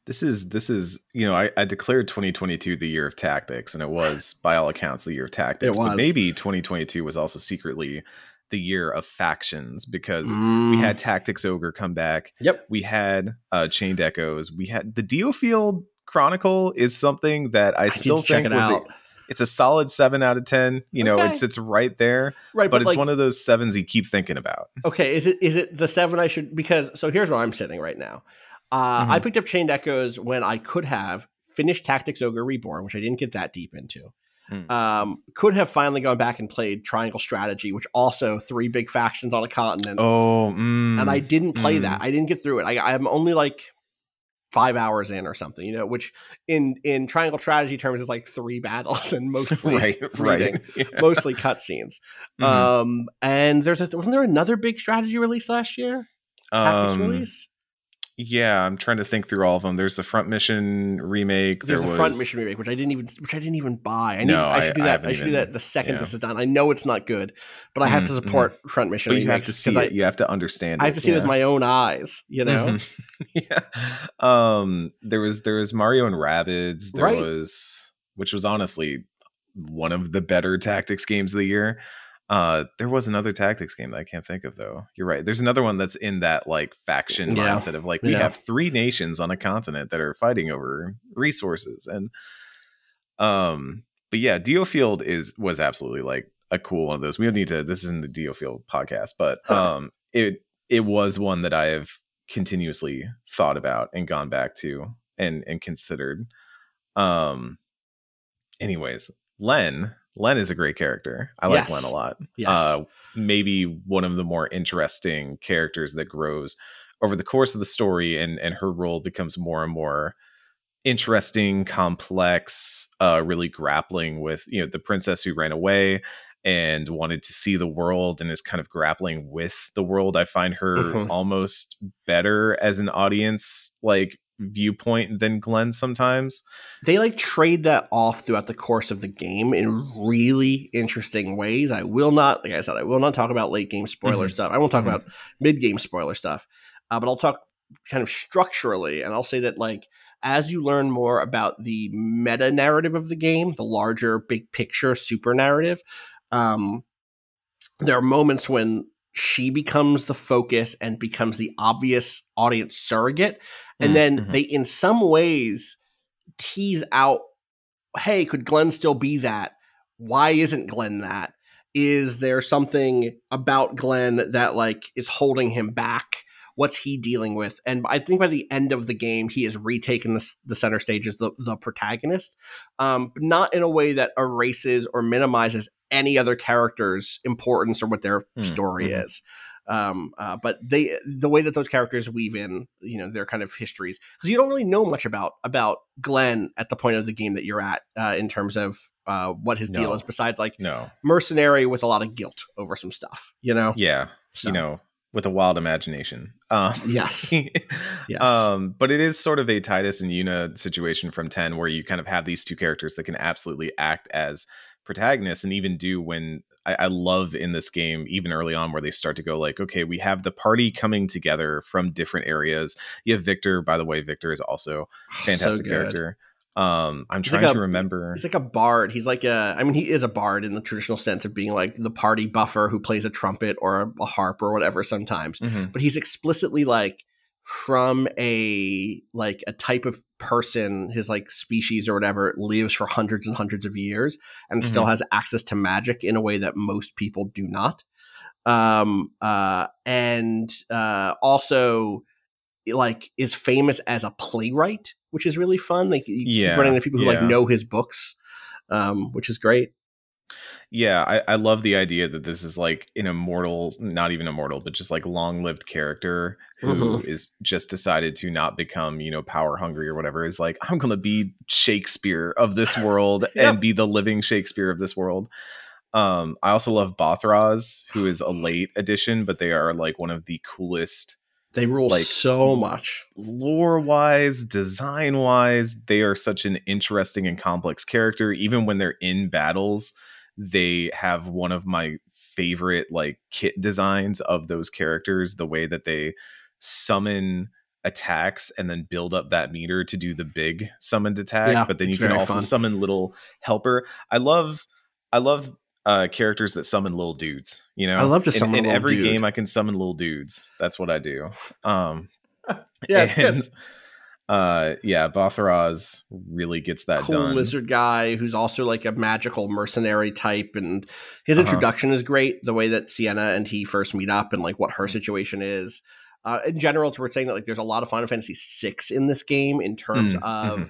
this is this is you know I, I declared 2022 the year of tactics and it was by all accounts the year of tactics but maybe 2022 was also secretly the year of factions because we Mm. had tactics ogre come back Yep. we had uh chained echoes we had the DioField chronicle is something that i, need still think it was a, out. It's a solid 7 out of 10 you know Okay. it's it's right there Right, but, but, it's like, one of those sevens you keep thinking about Okay, is it is it the seven I should because so here's where I'm sitting right now. Uh, Mm-hmm. I picked up Chained Echoes when I could have finished Tactics Ogre Reborn, which I didn't get that deep into. Hmm. Um, could have finally gone back and played Triangle Strategy, which also three big factions on a continent, oh mm, and I didn't play mm. that. I didn't get through it. I, I'm only like five hours in or something, you know, which in in Triangle Strategy terms is like three battles and mostly right reading, right Yeah. mostly cutscenes. Mhm. Um, and there's a wasn't there another big strategy release last year? Tactics Um, release. Yeah, I'm trying to think through all of them. There's the front mission remake. There's there the was, front mission remake, which I didn't even which I didn't even buy. I need No, I should do I that. I, haven't should do that the second yeah. this is done. I know it's not good, but I have to Mhm, support front mission But you have to see I, it. You have to understand. I it. have to see it with my own eyes. You know, Mhm. yeah. Um. There was there was Mario and Rabbids. There Right. was which was honestly one of the better tactics games of the year. Uh, there was another tactics game that I can't think of though. You're right. There's another one that's in that like faction Yeah. mindset of like we Yeah. have three nations on a continent that are fighting over resources and um but yeah, DioField is was absolutely like a cool one of those. We don't need to this isn't the DioField podcast, but um it it was one that I have continuously thought about and gone back to and and considered. Um anyways, Len Len is a great character. I like Yes. Len a lot. Yes. Uh, maybe one of the more interesting characters that grows over the course of the story, and and her role becomes more and more interesting, complex, uh, really grappling with you know the princess who ran away and wanted to see the world and is kind of grappling with the world. I find her Mhm. almost better as an audience like viewpoint than Glenn sometimes. they like trade that off throughout the course of the game in really interesting ways. I will not, like I said, I will not talk about late game spoiler Mhm. stuff. I won't talk Mhm. about mid game spoiler stuff, uh, but I'll talk kind of structurally, and I'll say that like as you learn more about the meta narrative of the game, the larger big picture super narrative, um, there are moments when she becomes the focus and becomes the obvious audience surrogate. And Mm, then mhm. they in some ways tease out hey could glenn still be that? Why isn't glenn that? Is there something about glenn that like is holding him back what's he dealing with and i think by the end of the game he has retaken the, the center stage as the, the protagonist um, but not in a way that erases or minimizes any other character's importance or what their Mm, story mhm. is um, uh, but they the way that those characters weave in you know their kind of histories because you don't really know much about about glenn at the point of the game that you're at uh, in terms of uh, what his deal is besides like No. mercenary with a lot of guilt over some stuff you know Yeah. So- You know, with a wild imagination. Um, yes yes Um, but it is sort of a Tidus and Yuna situation from 10 where you kind of have these two characters that can absolutely act as protagonists and even do when I, I love in this game, even early on, where they start to go like, okay, we have the party coming together from different areas. You have Victor, by the way, Victor is also a fantastic good. character. Um, I'm He's trying like to remember. He's like a bard. He's like a, I mean, he is a bard in the traditional sense of being like the party buffer who plays a trumpet or a, a harp or whatever sometimes. Mhm. But he's explicitly like from a like a type of person, his like species or whatever lives for hundreds and hundreds of years and still has access to magic in a way that most people do not. Um, uh, and uh, also like is famous as a playwright, which is really fun. Like you Yeah, keep running into people who like know his books, um, which is great. Yeah, I, I love the idea that this is like an immortal, not even immortal, but just like long lived character who is Mhm. just decided to not become, you know, power hungry or whatever. Is like, I'm going to be Shakespeare of this world Yeah. and be the living Shakespeare of this world. Um, I also love Barbarous, who is a late addition, but they are like one of the coolest They rule Like- so much. lore wise, design wise, they are such an interesting and complex character. Even when they're in battles, they have one of my favorite like kit designs of those characters. The way that they summon attacks and then build up that meter to do the big summoned attack. Yeah, but then you can also fun. summon little helper. I love, I love. Uh, characters that summon little dudes, you know. I love to In- summon in, little every dude. game. I can summon little dudes. That's what I do. Um, Yeah, and, uh yeah Barbarous really gets that cool done lizard guy who's also like a magical mercenary type and his Uh-huh. introduction is great the way that sienna and he first meet up and like what her situation is uh, in general it's worth saying that like there's a lot of final fantasy 6 in this game in terms Mm, of mhm.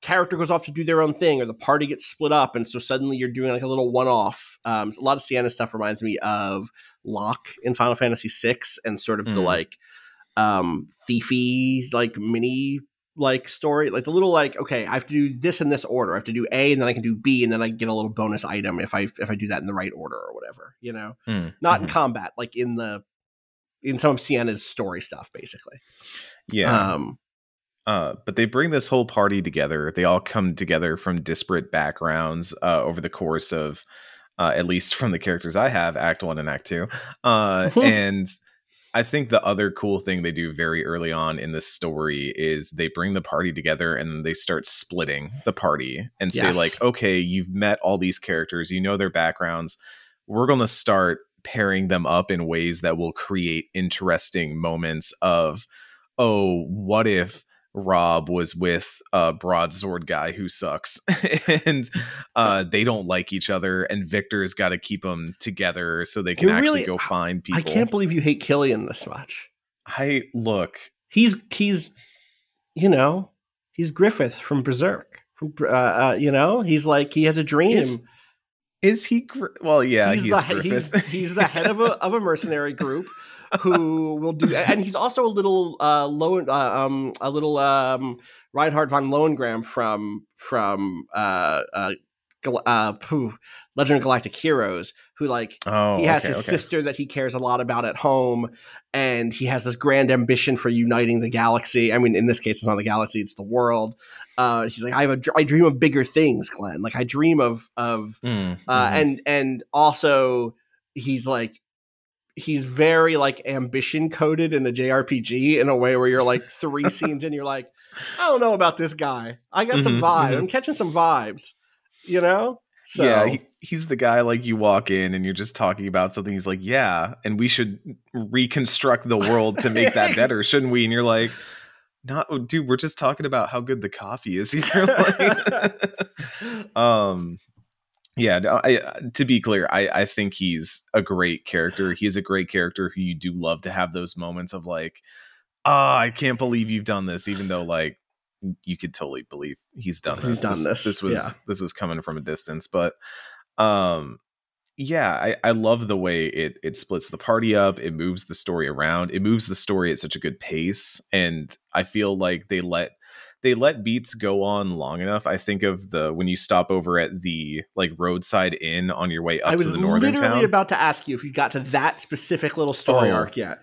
Character goes off to do their own thing or the party gets split up and so suddenly you're doing like a little one-off. Um, a lot of sienna stuff reminds me of locke in final fantasy 6 and sort of the Mm. like um thiefy like mini like story. Like the little like okay i have to do this in this order. I have to do a and then i can do b and then i get a little bonus item if i if i do that in the right order or whatever you know? Mm, not in mhm. combat like in the in some of sienna's story stuff basically. Yeah. Um uh but they bring this whole party together they all come together from disparate backgrounds uh over the course of uh at least from the characters i have act 1 and act 2 uh and I think the other cool thing they do very early on in this story is they bring the party together and they start splitting the party and say Yes. like, okay, you've met all these characters, you know their backgrounds. We're going to start pairing them up in ways that will create interesting moments of, oh, what if Robb was with a broadsword guy who sucks and uh, they don't like each other and Victor's got to keep them together so they can You actually really- go find people. I can't believe you hate Kylian this much. I look. He's he's you know he's Griffith from Berserk. From, uh, uh, you know he's like he has a dream. Is, is he? Well, yeah, he's, he's, the, Griffith. he's, he's the head of a of a mercenary group who will do, and he's also a little uh, low, uh, um, a little um, Reinhard von Lohengramm from from uh, uh, uh, phew, Legend of Galactic Heroes, who like oh, he has okay, his okay. sister that he cares a lot about at home, and he has this grand ambition for uniting the galaxy. I mean, in this case, it's not the galaxy; it's the world. Uh, he's like, I have a, dr- I dream of bigger things, Glenn. Like I dream of of Mm, uh, mhm. and and also he's like he's very like ambition coded in a JRPG in a way where you're like three scenes in, you're like, I don't know about this guy. I got some Mhm, vibe. mhm. I'm catching some vibes. You know? So yeah, he, he's the guy like you walk in and you're just talking about something. He's like, yeah, and we should reconstruct the world to make that better, shouldn't we? And you're like, not, oh, dude. We're just talking about how good the coffee is here. Like- um, yeah. no, I, uh, to be clear, I I think he's a great character. he's a great character who you do love to have those moments of like, ah, I can't believe you've done this, even though like you could totally believe he's done this. He's done this, This was yeah. this was coming from a distance, but um yeah I, I love the way it it splits the party up it moves the story around it moves the story at such a good pace and i feel like they let they let beats go on long enough i think of the when you stop over at the like roadside inn on your way up I was to the northern literally about to ask you if you got to that specific little story Oh. arc yet.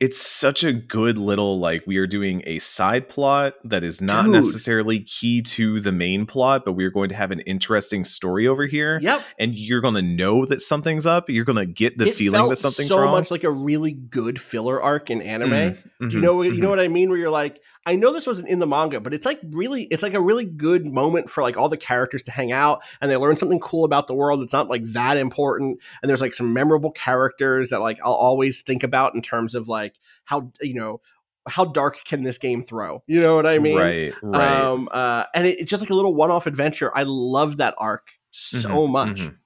it's such a good little like we are doing a side plot that is not Dude. necessarily key to the main plot but we're going to have an interesting story over here Yep. and you're going to know that something's up you're going to get the it feeling that something's so wrong much like a really good filler arc in anime. Mhm, Do you know you mhm. know what I mean? Where you're like, I know this wasn't in the manga, but it's like really, it's like a really good moment for like all the characters to hang out and they learn something cool about the world. It's not like that important, and there's like some memorable characters that like I'll always think about in terms of like how you know how dark can this game throw? You know what I mean? right right Um, uh, and it, it's just like a little one-off adventure. I love that arc so Mhm, much. mhm.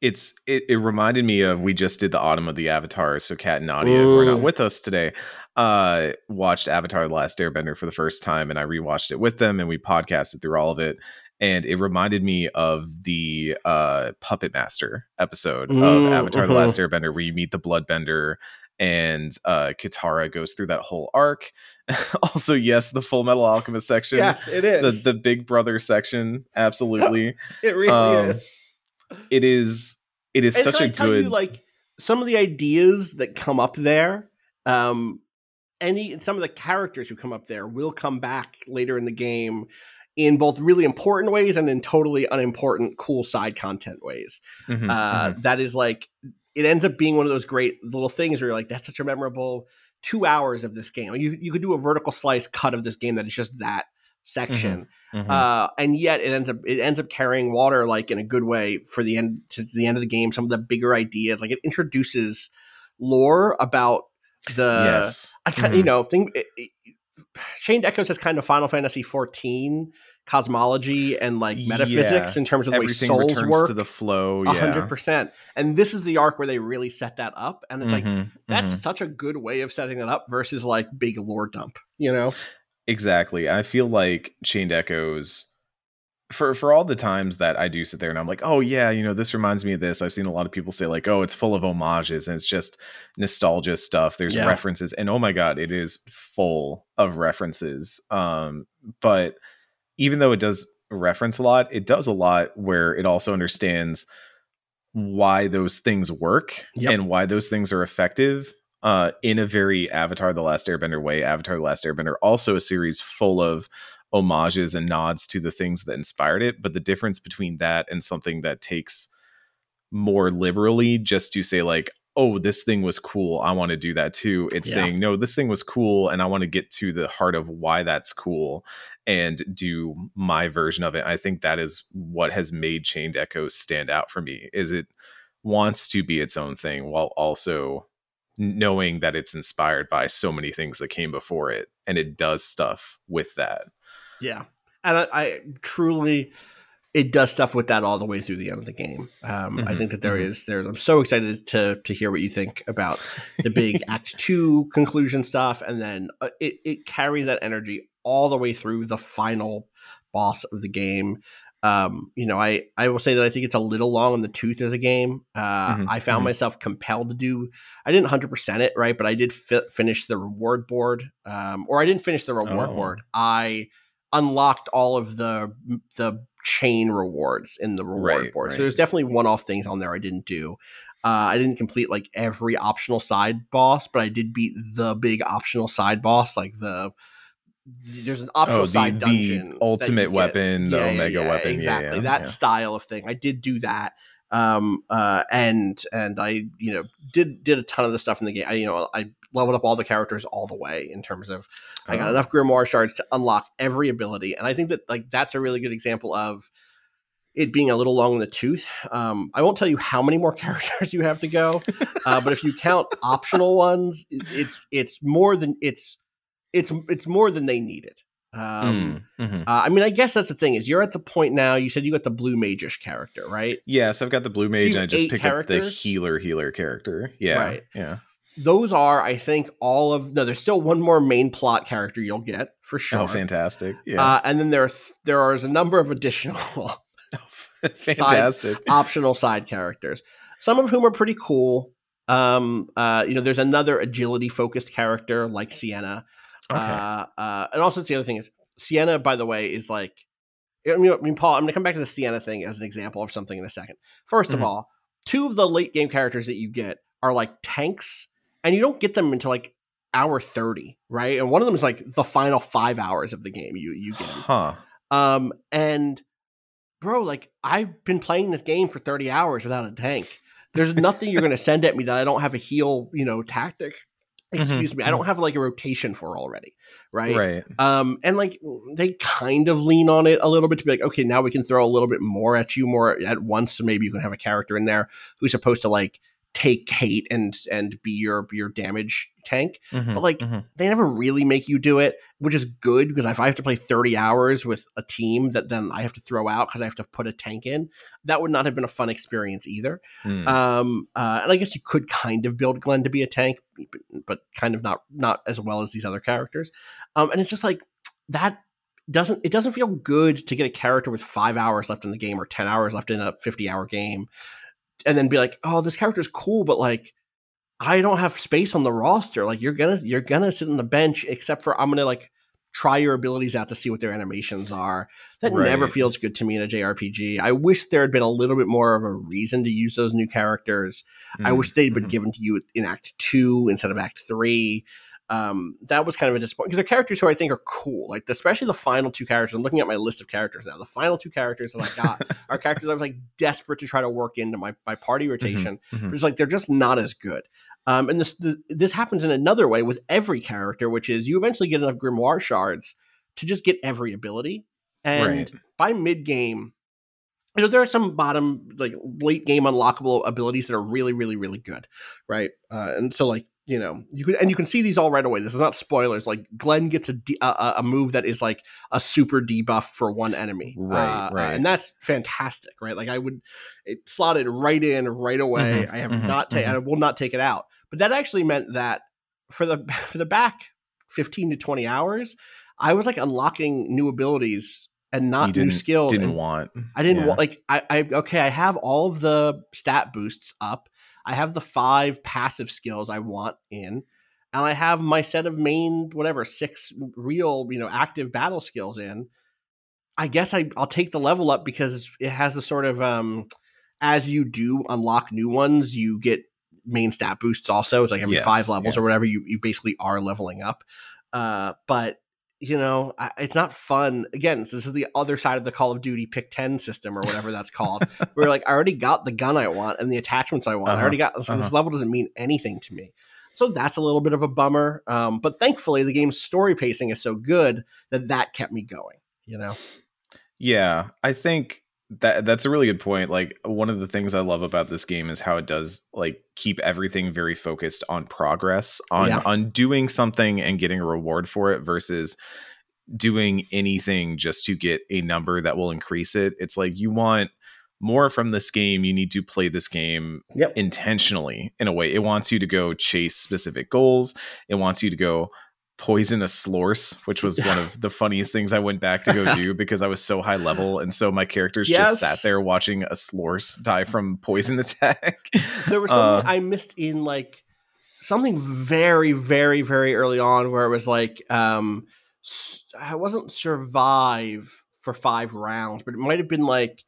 It's it, it reminded me of we just did the autumn of the Avatar, so Kat and Nadia, who are not with us today, uh, watched Avatar: The Last Airbender for the first time, and I rewatched it with them, and we podcasted through all of it, and it reminded me of the uh, Puppet Master episode of Mm, Avatar: The mhm. Last Airbender, where you meet the Bloodbender, and uh, Katara goes through that whole arc. also, yes, the Full Metal Alchemist section, Yes, it is the the Big Brother section, absolutely it really um, is. it is it is And such a good you, like some of the ideas that come up there um any some of the characters who come up there will come back later in the game in both really important ways and in totally unimportant cool side content ways Mhm, uh mhm. that is like it ends up being one of those great little things where you're like that's such a memorable two hours of this game you you could do a vertical slice cut of this game that is just that section Mhm. uh, and yet it ends up it ends up carrying water like in a good way for the end to the end of the game. Some of the bigger ideas, like it introduces lore about the yes I kind Mhm. you know it, it, Chained Echoes has kind of Final Fantasy fourteen cosmology and like metaphysics Yeah. in terms of the way souls work. to the flow A yeah hundred percent, and this is the arc where they really set that up, and it's like Mhm, that's mhm. such a good way of setting that up versus like big lore dump, you know? exactly i feel like chained echoes for for all the times that i do sit there and i'm like oh yeah you know this reminds me of this i've seen a lot of people say like oh it's full of homages and it's just nostalgia stuff there's Yeah. references and oh my god it is full of references um but even though it does reference a lot it does a lot where it also understands why those things work Yep. and why those things are effective uh, in a very Avatar: The Last Airbender way. Avatar: The Last Airbender also a series full of homages and nods to the things that inspired it, but the difference between that and something that takes more liberally just to say like oh, this thing was cool. I want to do that too. It's Yeah. saying, no, this thing was cool. And I want to get to the heart of why that's cool and do my version of it. I think that is what has made Chained Echoes stand out for me is it wants to be its own thing while also knowing that it's inspired by so many things that came before it and it does stuff with that. Yeah, and I, I truly, it does stuff with that all the way through the end of the game. Um, I Mhm, think that there mhm. is there. I'm so excited to to hear what you think about the big Act Two conclusion stuff, and then uh, it it carries that energy all the way through the final boss of the game. Um, you know, I I will say that I think it's a little long in the tooth as a game. Uh, Mhm, I found mhm. myself compelled to do. I didn't hundred percent it right, but I did fi- finish the reward board. Um, or I didn't finish the reward Oh. board. I unlocked all of the the chain rewards in the reward Right, board. So there's definitely one-off things on there I didn't do. Uh, I didn't complete like every optional side boss, but I did beat the big optional side boss, like the there's an optional Oh, the- side the dungeon, ultimate weapon, the Omega weapon. Yeah, exactly yeah, that yeah. style of thing. I did do that, um, uh, and and I you know did did a ton of the stuff in the game. I you know I leveled up all the characters all the way in terms of I got Oh. enough grimoire shards to unlock every ability, and I think that like that's a really good example of it being a little long in the tooth. Um, I won't tell you how many more characters you have to go, uh, but if you count optional ones, it's it's more than it's it's it's more than they needed. Um, Mm, mhm. uh, I mean, I guess that's the thing is you're at the point now. You said you got the blue magish character, right? Yeah, so I've got the blue mage you and I just picked up the healer healer character. Yeah. Right. Yeah. Those are, I think, all of no. There's still one more main plot character you'll get for sure. Oh, fantastic. Yeah. Uh, and then there there are a number of additional fantastic. optional side characters, some of whom are pretty cool. Um, uh, you know, there's another agility focused character like Sienna. Okay. Uh, uh, and also, the other thing is Sienna. By the way, is like. I mean, I mean, Paul. I'm going to come back to the Sienna thing as an example of something in a second. 1st Mhm. of all, two of the late game characters that you get are like tanks, and you don't get them until like hour thirty, right? And one of them is like the final five hours of the game. You you get 'em. huh. Um, and bro, like I've been playing this game for 30 hours without a tank. There's nothing you're going to send at me that I don't have a heal, you know, tactic. Excuse me, I don't have like a rotation for already, right? Right. Um, and like they kind of lean on it a little bit to be like, okay, now we can throw a little bit more at you more at once, so maybe you can have a character in there who's supposed to like take hate and and be your your damage tank Mhm, but like mhm. they never really make you do it, which is good because if I have to play 30 hours with a team that then I have to throw out because I have to put a tank in, that would not have been a fun experience either. Mm. Um, uh, and I guess you could kind of build Glenn to be a tank, but, but kind of not not as well as these other characters. Um, and it's just like that doesn't it doesn't feel good to get a character with five hours left in the game or 10 hours left in a 50 hour game and then be like oh this character's cool but like i don't have space on the roster. Like you're gonna you're gonna sit on the bench except for i'm gonna like try your abilities out to see what their animations are. That never feels good to me in a jrpg i wish there had been a little bit more of a reason to use those new characters. I Mm, wish they'd been mhm. given to you in Act Two instead of Act Three. Um, that was kind of a disappointment because they're characters who I think are cool. Like especially the final two characters. I'm looking at my list of characters now. The final two characters that I got are characters I was like desperate to try to work into my my party rotation. mhm. But it's like they're just not as good. Um, and this the, this happens in another way with every character, which is you eventually get enough grimoire shards to just get every ability. And Right. by mid game, you know there are some bottom like late game unlockable abilities that are really really really good right uh, and so like you know you can and you can see these all right away this is not spoilers like glenn gets a de- a, a- move that is like a super debuff for one enemy Right, Uh, right. and that's fantastic right like i would it slotted right in right away Mhm, i have mhm, not taken i will not take it out but that actually meant that for the for the back 15 to 20 hours i was like unlocking new abilities and not new skills Didn't and want. I didn't yeah. want like I, I okay, I have all of the stat boosts up. I have the five passive skills I want in, and I have my set of main whatever six real you know active battle skills in. I guess I I'll take the level up because it has the sort of um as you do unlock new ones, you get main stat boosts also. It's like every Yes, five levels yeah. or whatever, you you basically are leveling up. Uh but you know, I, it's not fun. Again, this is the other side of the Call of Duty pick 10 system or whatever that's called. where like, I already got the gun I want and the attachments I want. Uh-huh. I already got so this Uh-huh. level doesn't mean anything to me. So that's a little bit of a bummer. Um, but thankfully, the game's story pacing is so good that that kept me going, you know? Yeah, I think that that's a really good point. Like one of the things I love about this game is how it does like keep everything very focused on progress, on Yeah. on doing something and getting a reward for it versus doing anything just to get a number that will increase it. It's like you want more from this game, you need to play this game Yep. intentionally in a way. It wants you to go chase specific goals. It wants you to go poison a slorse, which was one of the funniest things I went back to go do because I was so high level. And so my characters Yes. just sat there watching a slorse die from poison attack. There was Uh, something I missed in like something very, very, very early on where it was like um I wasn't survive for five rounds, but it might have been like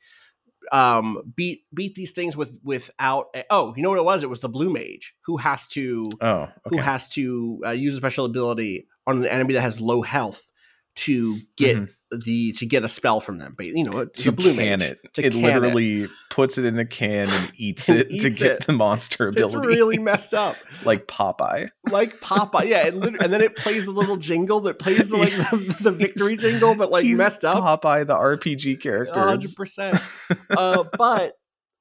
um beat beat these things with without oh you know what it was? It was the blue mage who has to oh, who has to uh, use a special ability on an enemy that has low health to get the to get a spell from them but you know to blue can mage, it. to it can literally puts it in a can and eats And it to eats get it. the monster it's ability. really messed up like Popeye. like Popeye. Yeah, it and then it plays the little jingle that plays the like the, the victory jingle, but like messed up. Popeye, the RPG character. hundred percent. Uh, but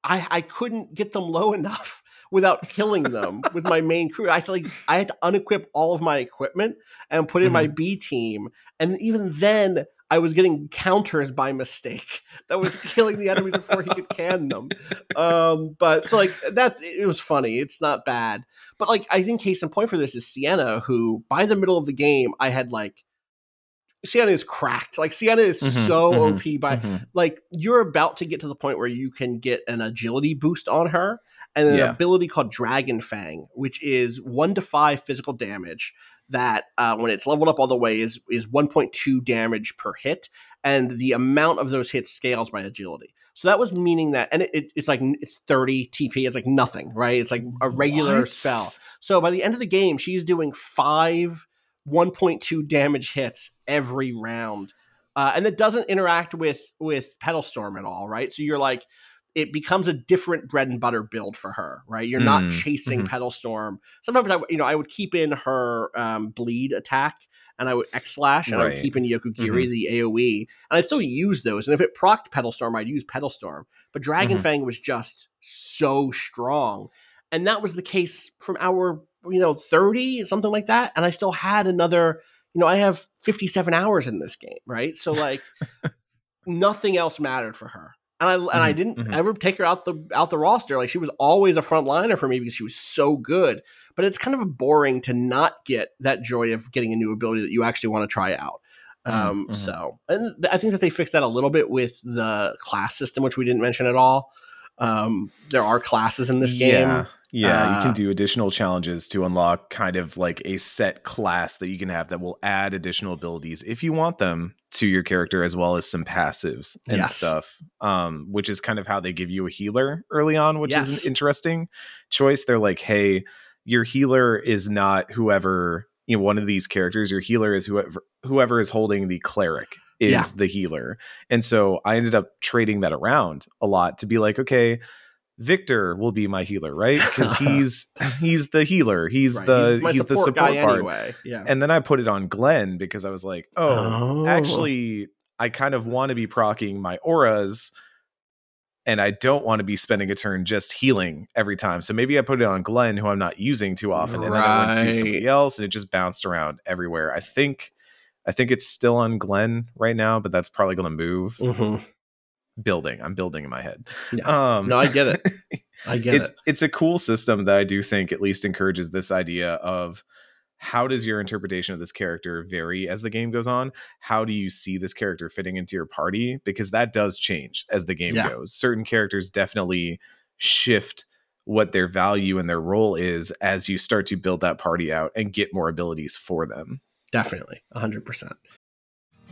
I I couldn't get them low enough without killing them with my main crew. I had to like I had to unequip all of my equipment and put in my Mm-hmm. B team, and even then. I was getting counters by mistake that was killing the enemies before he could can them. Um, but so like that, it was funny. It's not bad. But like I think case in point for this is Sienna, who by the middle of the game I had like Sienna is cracked. Like Sienna is Mhm, so mhm, OP by Mhm. like you're about to get to the point where you can get an agility boost on her and an Yeah. ability called Dragon Fang, which is one to five physical damage that uh, when it's leveled up all the way is is 1.2 damage per hit, and the amount of those hits scales by agility. So that was meaning that, and it, it, it's like it's 30 TP. It's like nothing, right? It's like a regular What? spell. So by the end of the game, she's doing five 1.2 damage hits every round. Uh, and it doesn't interact with with Petal Storm at all, right? So you're like, it becomes a different bread and butter build for her, right? You're not Mm, chasing mhm. Petal Storm. Sometimes I, you know, I would keep in her um, bleed attack, and I would X slash, and I would keep in Yokugiri the AOE, and I'd still use those. And if it procced Petal Storm, I'd use Petal Storm. But Dragon Mhm. Fang was just so strong, and that was the case from our you know 30 something like that and i still had another you know i have 57 hours in this game right so like nothing else mattered for her and i and i Mhm, didn't mhm. ever take her out the out the roster like she was always a front liner for me because she was so good but it's kind of boring to not get that joy of getting a new ability that you actually want to try out um mhm. so and th- i think that they fixed that a little bit with the class system which we didn't mention at all um there are classes in this game Yeah. Yeah, you Uh, can do additional challenges to unlock kind of like a set class that you can have that will add additional abilities if you want them to your character as well as some passives and Yes. stuff. Um, which is kind of how they give you a healer early on, which is an interesting choice. They're like, hey, your healer is not whoever you know one of these characters. Your healer is whoever whoever is holding the cleric is Yeah. the healer. And so I ended up trading that around a lot to be like, okay, Victor will be my healer, right? Because he's he's the healer. He's Right, the my he's, the support guy part. anyway. Yeah. And then I put it on Glenn because I was like, oh, Oh. actually, I kind of want to be procking my auras, and I don't want to be spending a turn just healing every time. So maybe I put it on Glenn, who I'm not using too often, and then I went to somebody else, and it just bounced around everywhere. I think. I think it's still on Glenn right now, but that's probably going to move. Mhm. Building, I'm building in my head. Yeah. Um, No, I get it. I get it's it. it's a cool system that I do think at least encourages this idea of how does your interpretation of this character vary as the game goes on? How do you see this character fitting into your party? Because that does change as the game Yeah. goes. Certain characters definitely shift what their value and their role is as you start to build that party out and get more abilities for them. Definitely. 100%.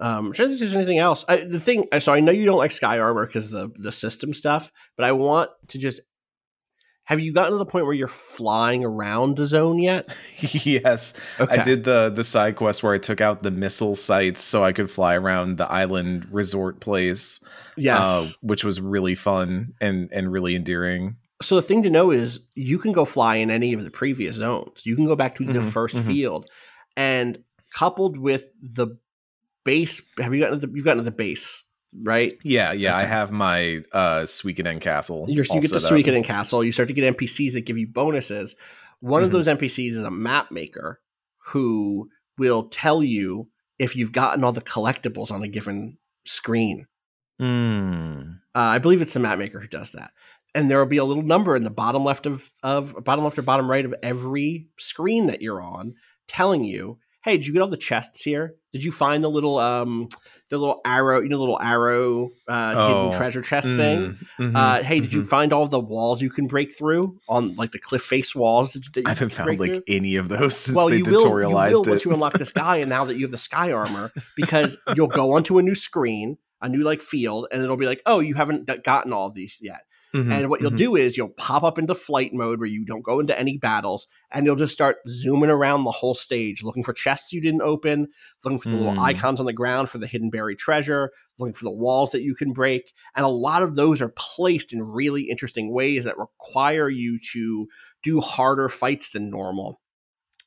Um, I'm trying to think if there's anything else. I, the thing, so I know you don't like Sky Armor because the the system stuff, but I want to just. Have you gotten to the point where you're flying around the zone yet? yes, Okay. I did the the side quest where I took out the missile sites so I could fly around the island resort place. Yes. uh, which was really fun and and really endearing. so the thing to know is you can go fly in any of the previous zones. You can go back to the Mhm, 1st mhm. field, and coupled with the base, have you gotten to the, you've gotten to the base, right? Yeah, yeah. I have my uh Suikoden Castle. You're, you get the. Suikoden Castle. You start to get NPCs that give you bonuses. One of Mhm. those NPCs is a map maker who will tell you if you've gotten all the collectibles on a given screen. Mm. Uh, I believe it's the map maker who does that. And there will be a little number in the bottom left of of bottom left or bottom right of every screen that you're on, telling you, "Hey, did you get all the chests here? Did you find the little um the little arrow, you know, the little arrow uh, Oh, hidden treasure chest thing? Mm, mhm, Uh, hey, did you mhm. find all the walls you can break through on like the cliff face walls? That, that you I haven't found like through? any of those since well, they you will, you will it. once you unlock the sky, and now that you have the sky armor, because you'll go onto a new screen, a new like field, and it'll be like, oh, you haven't gotten all of these yet. Mhm, And what you'll mhm. do is you'll pop up into flight mode where you don't go into any battles, and you'll just start zooming around the whole stage, looking for chests you didn't open, looking for the little Mm. icons on the ground for the hidden buried treasure, looking for the walls that you can break. And a lot of those are placed in really interesting ways that require you to do harder fights than normal.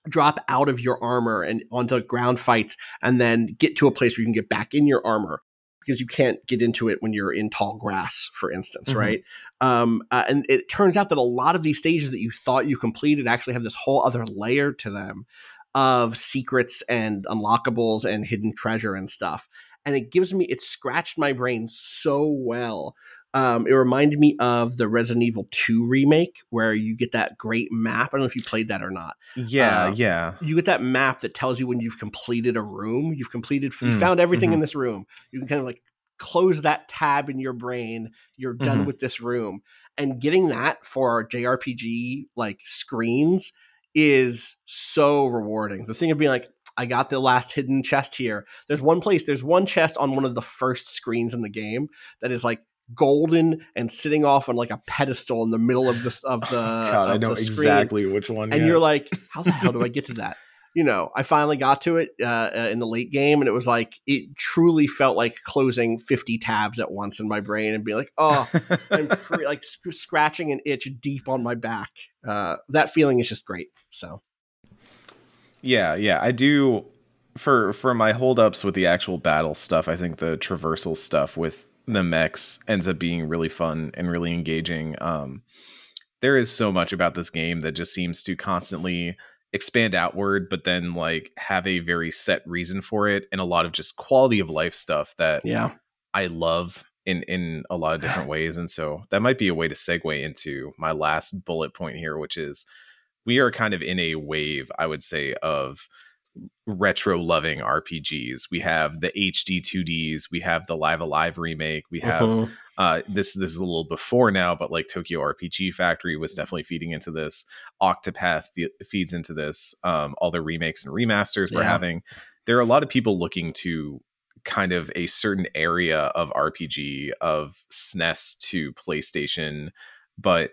Drop out of your armor and onto ground fights, and then get to a place where you can get back in your armor because you can't get into it when you're in tall grass, for instance, Mhm. right? Um, uh, and it turns out that a lot of these stages that you thought you completed actually have this whole other layer to them of secrets and unlockables and hidden treasure and stuff. And it gives me, it scratched my brain so well. Um, it reminded me of the Resident Evil 2 remake where you get that great map. I don't know if you played that or not Yeah, uh, yeah. you get that map that tells you when you've completed a room. You've completed, you Mm, found everything mhm. in this room. You can kind of like close that tab in your brain. You're done Mhm. with this room. And getting that for JRPG like screens is so rewarding. The thing of being like, I got the last hidden chest here. There's one place, there's one chest on one of the first screens in the game that is like golden and sitting off on like a pedestal in the middle of the of the, God, I know exactly which one. and yeah. you're like, how the hell do I get to that? You know, I finally got to it uh, uh, in the late game, and it was like it truly felt like closing 50 tabs at once in my brain and be like, oh, I'm free, like sc- scratching an itch deep on my back. Uh, that feeling is just great. So Yeah, yeah, I do. For for my holdups with the actual battle stuff, I think the traversal stuff with the mechs ends up being really fun and really engaging. Um, there is so much about this game that just seems to constantly expand outward, but then like have a very set reason for it, and a lot of just quality of life stuff that yeah, I love in in a lot of different ways. And so that might be a way to segue into my last bullet point here, which is we are kind of in a wave, I would say, of retro loving RPGs. We have the HD 2Ds, we have the Live A Live remake, we have Mhm. uh this this is a little before now, but like Tokyo RPG Factory was definitely feeding into this. Octopath fe- feeds into this. Um, all the remakes and remasters we're having. There are a lot of people looking to kind of a certain area of RPG of SNES to PlayStation, but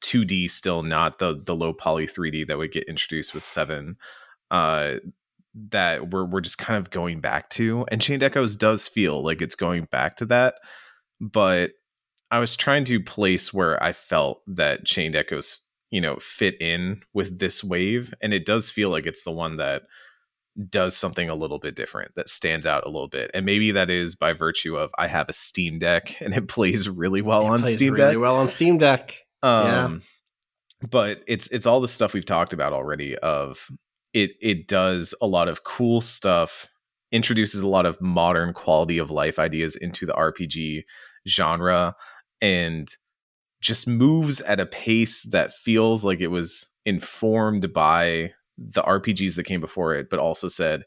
2D still not the the low poly 3D that would get introduced with seven. Uh, that we're we're just kind of going back to, and Chained Echoes does feel like it's going back to that, but I was trying to place where I felt that Chained Echoes, you know, fit in with this wave, and it does feel like it's the one that does something a little bit different that stands out a little bit. And maybe that is by virtue of I have a Steam Deck and it plays really well It on plays Steam really Deck. well on Steam Deck. Yeah. Um, but it's it's all the stuff we've talked about already. Of it, it does a lot of cool stuff, introduces a lot of modern quality of life ideas into the RPG genre, and just moves at a pace that feels like it was informed by the RPGs that came before it, but also said,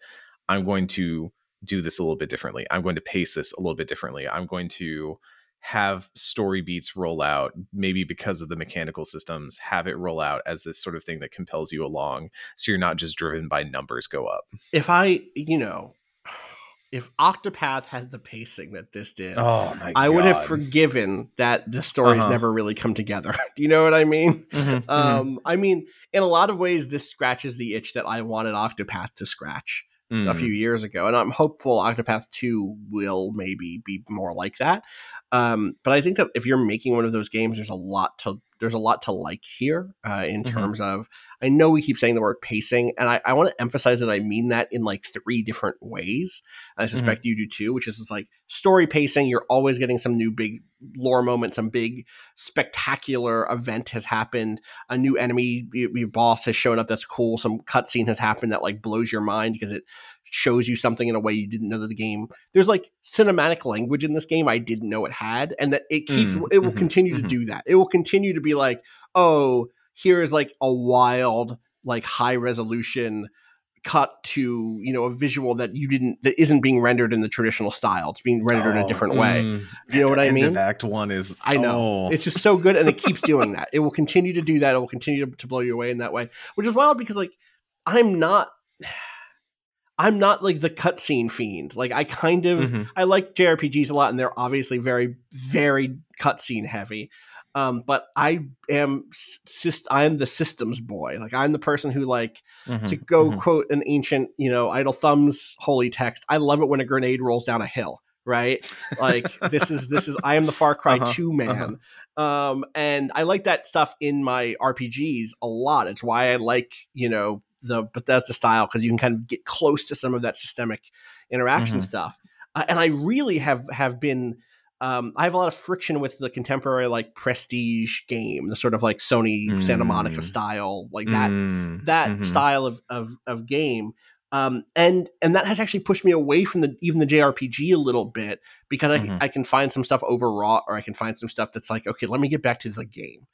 "I'm going to." do this a little bit differently. I'm going to pace this a little bit differently. I'm going to have story beats roll out, maybe because of the mechanical systems, have it roll out as this sort of thing that compels you along. So you're not just driven by numbers go up. If I, you know, if Octopath had the pacing that this did, Oh my I would have forgiven that the stories Uh-huh. never really come together. Do you know what I mean? Mhm, Um, I mean, in a lot of ways, this scratches the itch that I wanted Octopath to scratch mhm. a few years ago, and I'm hopeful Octopath Two will maybe be more like that. Um, but I think that if you're making one of those games, there's a lot to there's a lot to like here uh, in Mhm. terms of. I know we keep saying the word pacing, and I, I want to emphasize that I mean that in like three different ways. I suspect you do too, which is like story pacing. You're always getting some new big lore moment, some big spectacular event has happened. A new enemy, your boss has shown up. That's cool. Some cutscene has happened that like blows your mind because it shows you something in a way you didn't know that the game. There's like cinematic language in this game I didn't know it had, and that it keeps. Mm, it will mhm, continue to mhm. do that. It will continue to be like, oh, here is like a wild, like high resolution cut to you know a visual that you didn't that isn't being rendered in the traditional style it's being rendered in a Oh, different way mm. you know what i mean Act One is. I know. oh. It's just so good and it keeps doing that. It will continue to do that. It will continue to, to blow you away in that way, which is wild because like I'm not I'm not like the cutscene fiend. Like I kind of Mhm. I like JRPGs a lot and they're obviously very very cutscene heavy. Um, but I am syst- I am the systems boy. Like I'm the person who like Mhm, to go mhm. quote an ancient, you know, idle thumbs holy text. I love it when a grenade rolls down a hill, right? Like this is this is I am the Far Cry Uh-huh, 2 man. Um and I like that stuff in my RPGs a lot. It's why I like, you know, the Bethesda style because you can kind of get close to some of that systemic interaction Mhm. stuff. Uh, and I really have have been um, I have a lot of friction with the contemporary like prestige game, the sort of like Sony Santa Monica Mm. style, like that Mm, that mhm. style of of, of game. Um, and and that has actually pushed me away from the even the JRPG a little bit because I, Mhm. I can find some stuff overwrought or I can find some stuff that's like okay let me get back to the game.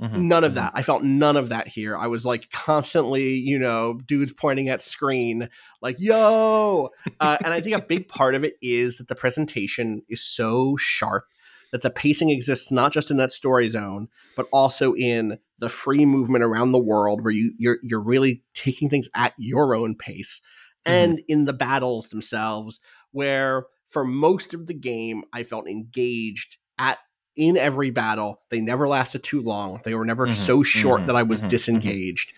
Mhm, None of mhm. that. I felt none of that here. I was like constantly, you know, dudes pointing at screen, like, yo. Uh, and I think a big part of it is that the presentation is so sharp that the pacing exists not just in that story zone, but also in the free movement around the world where you, you're you're really taking things at your own pace. And in the battles themselves, where for most of the game I felt engaged at in every battle. They never lasted too long. They were never Mhm, so short mhm, that I was mhm, mhm. disengaged.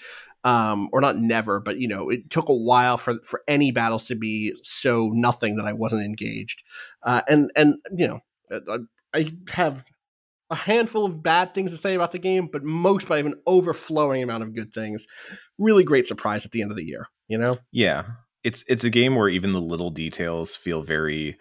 Um, or not never, but you know, it took a while for for any battles to be so nothing that I wasn't engaged. Uh, and and you know, I, I have a handful of bad things to say about the game, but most, but I have an overflowing amount of good things. Really great surprise at the end of the year. You know, Yeah. It's it's a game where even the little details feel very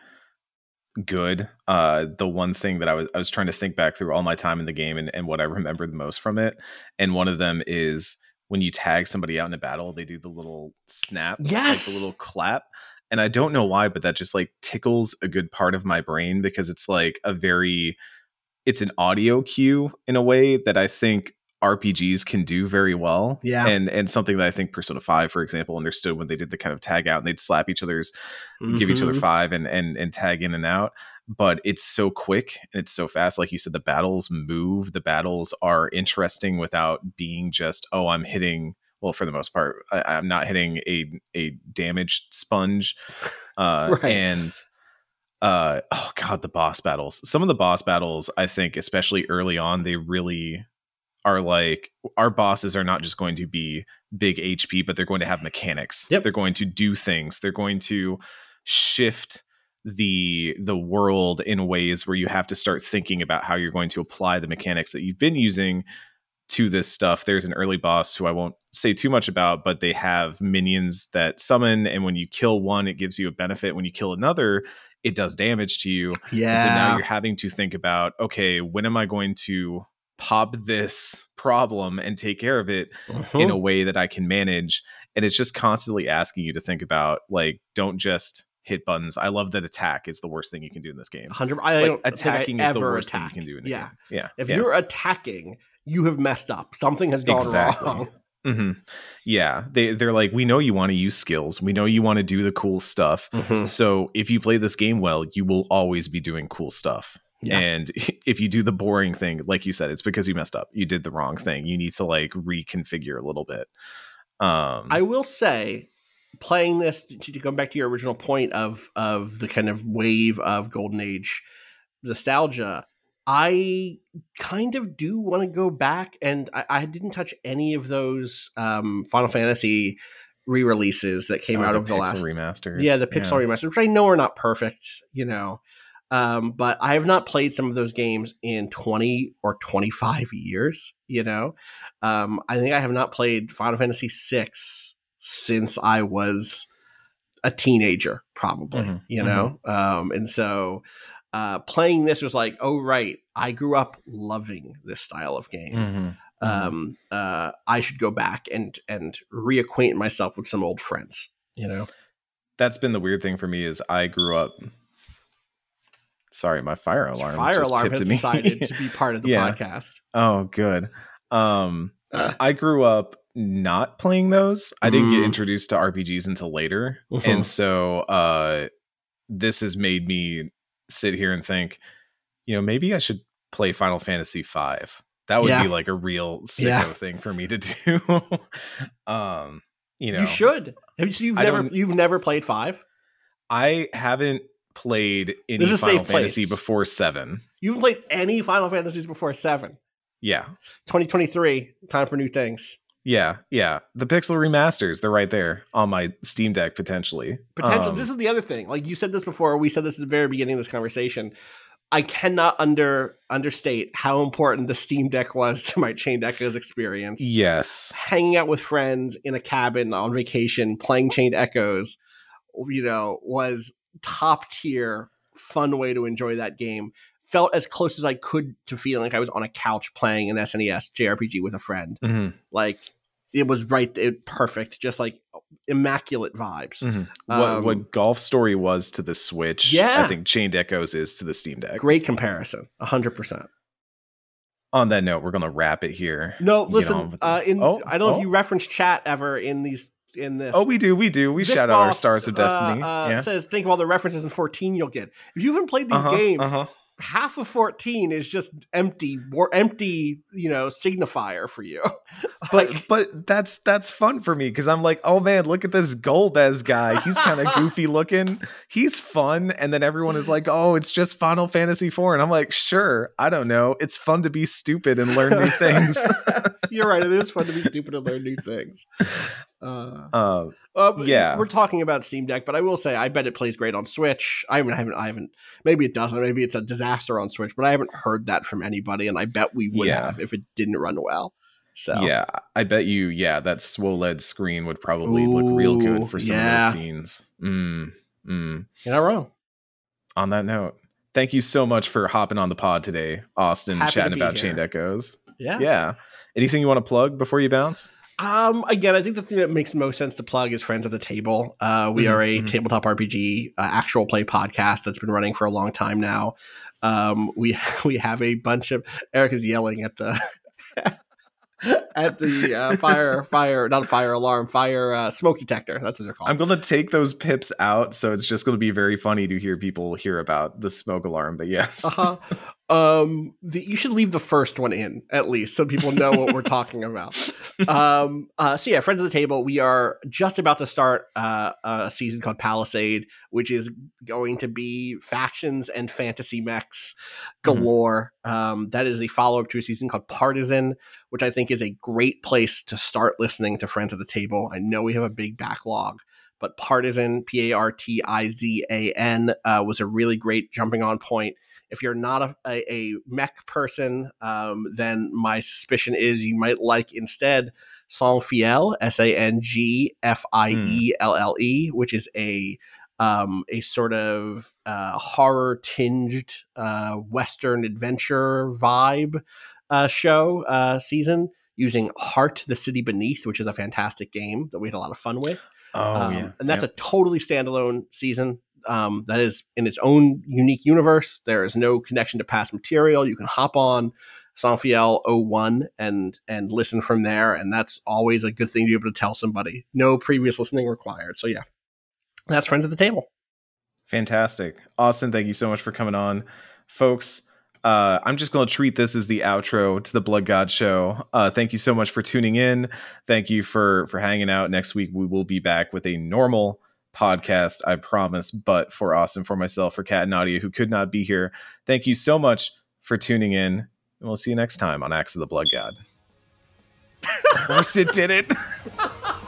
good. Uh the one thing that I was I was trying to think back through all my time in the game and, and what I remember the most from it. And one of them is when you tag somebody out in a battle, they do the little snap, like Yes! the little clap. And I don't know why, but that just like tickles a good part of my brain because it's like a very it's an audio cue in a way that I think RPGs can do very well. Yeah. And and something that I think Persona 5, for example, understood when they did the kind of tag out and they'd slap each other's give each other Mhm. five and and and tag in and out. But it's so quick and it's so fast. Like you said, the battles move. The battles are interesting without being just, oh, I'm hitting well, for the most part, I, I'm not hitting a a damaged sponge. Uh Right. and uh oh god the boss battles some of the boss battles i think especially early on they really are like our bosses are not just going to be big hp but they're going to have mechanics Yep. they're going to do things they're going to shift the the world in ways where you have to start thinking about how you're going to apply the mechanics that you've been using to this stuff. There's an early boss who I won't say too much about, but they have minions that summon, and when you kill one, it gives you a benefit. When you kill another, it does damage to you. Yeah. And so now you're having to think about, okay, when am I going to pop this problem and take care of it in a Mhm. way that I can manage? And it's just constantly asking you to think about, like, don't just hit buttons. I love that attack is the worst thing you can do in this game. 100 I Like, don't I attacking is the worst attack. thing you can do in the yeah. game. Yeah. If yeah. you're attacking, you have messed up. Something has gone Exactly. wrong. hmm Yeah, they they're like, we know you want to use skills. We know you want to do the cool stuff. Mhm. So if you play this game well, you will always be doing cool stuff. Yeah. And if you do the boring thing, like you said, it's because you messed up. You did the wrong thing. You need to like reconfigure a little bit. Um, I will say, playing this to, to go back to your original point of of the kind of wave of golden age nostalgia, I kind of do want to go back, and I, I didn't touch any of those um, Final Fantasy re-releases that came oh, out the of the last remasters. yeah the pixel remaster which i know are not perfect you know um, but i have not played some of those games in 20 or 25 years you know um, i think i have not played final fantasy 6 since i was a teenager probably Mhm, you know um, and so uh, playing this was like oh right i grew up loving this style of game Mhm. um, uh, I should go back and and reacquaint myself with some old friends. You know, That's been the weird thing for me is I grew up. Sorry, my fire alarm. fire just alarm has decided to be part of the Yeah. podcast. Oh, good. Um, Uh. I grew up not playing those. I didn't Mm. get introduced to RPGs until later, and so uh, this has made me sit here and think, you know, maybe I should play Final Fantasy V. That would Yeah. be like a real sicko Yeah. thing for me to do. um, you know, You should. Have you? So you've I never you've never played five. I haven't played any This is Final safe place. Fantasy before seven. You haven't played any Final Fantasies before seven. Yeah, 2023, time for new things. yeah, yeah. The Pixel remasters, they're right there on my Steam Deck potentially. Potential. Um, this is the other thing. Like you said this before. We said this at the very beginning of this conversation. I cannot under understate how important the Steam Deck was to my Chained Echoes experience. yes. hanging out with friends in a cabin on vacation playing chained echoes you know was top tier fun way to enjoy that game felt as close as i could to feeling like i was on a couch playing an snes jrpg with a friend Mhm, like it was right it perfect just like immaculate vibes mhm. what Um, what Golf Story was to the Switch, Yeah. I think Chained Echoes is to the Steam Deck. great comparison 100% On that note, we're gonna wrap it here. no listen uh in Oh, i don't know oh. if you reference chat ever in these in this Oh, we do, we do. We Vic shout out our Stars of uh, Destiny. uh, yeah. Says think of all the references in 14 you'll get. If you haven't played these Uh-huh, games, uh-huh. half of 14 is just empty, war, empty, you know, signifier for you. But Like, but that's that's fun for me because I'm like, oh man, look at this Golbez guy. He's kind of goofy looking. He's fun, and then everyone is like, oh, it's just Final Fantasy 4, and I'm like, sure, I don't know. It's fun to be stupid and learn new things. You're right. It is fun to be stupid and learn new things. Uh, uh, uh, Yeah. we're talking about Steam Deck, but I will say I bet it plays great on Switch. I haven't, I haven't, I haven't. Maybe it doesn't. Maybe it's a disaster on Switch, but I haven't heard that from anybody, and I bet we would Yeah. have if it didn't run well. So Yeah, I bet you. Yeah, that swoled screen would probably look real good for some yeah. of those scenes. Mm, mm. you're not wrong. On that note, thank you so much for hopping on the pod today, Austin, Happy chatting be about here. Chained Echoes. Yeah. Yeah. Anything you want to plug before you bounce? Um, again, I think the thing that makes most sense to plug is Friends at the Table. Uh, we Mhm, are a mhm. tabletop RPG uh, actual play podcast that's been running for a long time now. Um, we we have a bunch of Eric is yelling at the at the uh, fire fire not fire alarm fire uh, smoke detector. That's what they're called. I'm going to take those pips out, so it's just going to be very funny to hear people hear about the smoke alarm. But yes, uh-huh. Um, the, you should leave the first one in at least so people know what we're talking about. Um, uh, so yeah, friends of the table. We are just about to start uh, a season called Palisade, which is going to be factions and fantasy mechs galore. Um, that is the follow up to a season called Partizan, which I think is a great place to start listening to Friends of the Table. I know we have a big backlog. But Partizan, P A R T I Z A N, uh, was a really great jumping on point If you're not a, a, a mech person, um, then my suspicion is you might like instead Sangfielle, S A N G F I E L L E, which is a um, a sort of uh, horror tinged uh, Western adventure vibe uh, show uh, season using Heart, the City Beneath, which is a fantastic game that we had a lot of fun with. Oh Um, yeah, and that's Yep. a totally standalone season. Um, that is in its own unique universe. There is no connection to past material. You can hop on Sangfielle 01 and and listen from there, and that's always a good thing to be able to tell somebody. No previous listening required. So yeah, that's friends at the table. Fantastic. Austin, thank you so much for coming on. Folks, uh, I'm just going to treat this as the outro to the Blood God show. Uh, thank you so much for tuning in. Thank you for for hanging out. Next week we will be back with a normal podcast, I promise. But for Austin, for myself, for Kat and Nadia, who could not be here, thank you so much for tuning in. And we'll see you next time on Axe of the Blood God. of course it did it.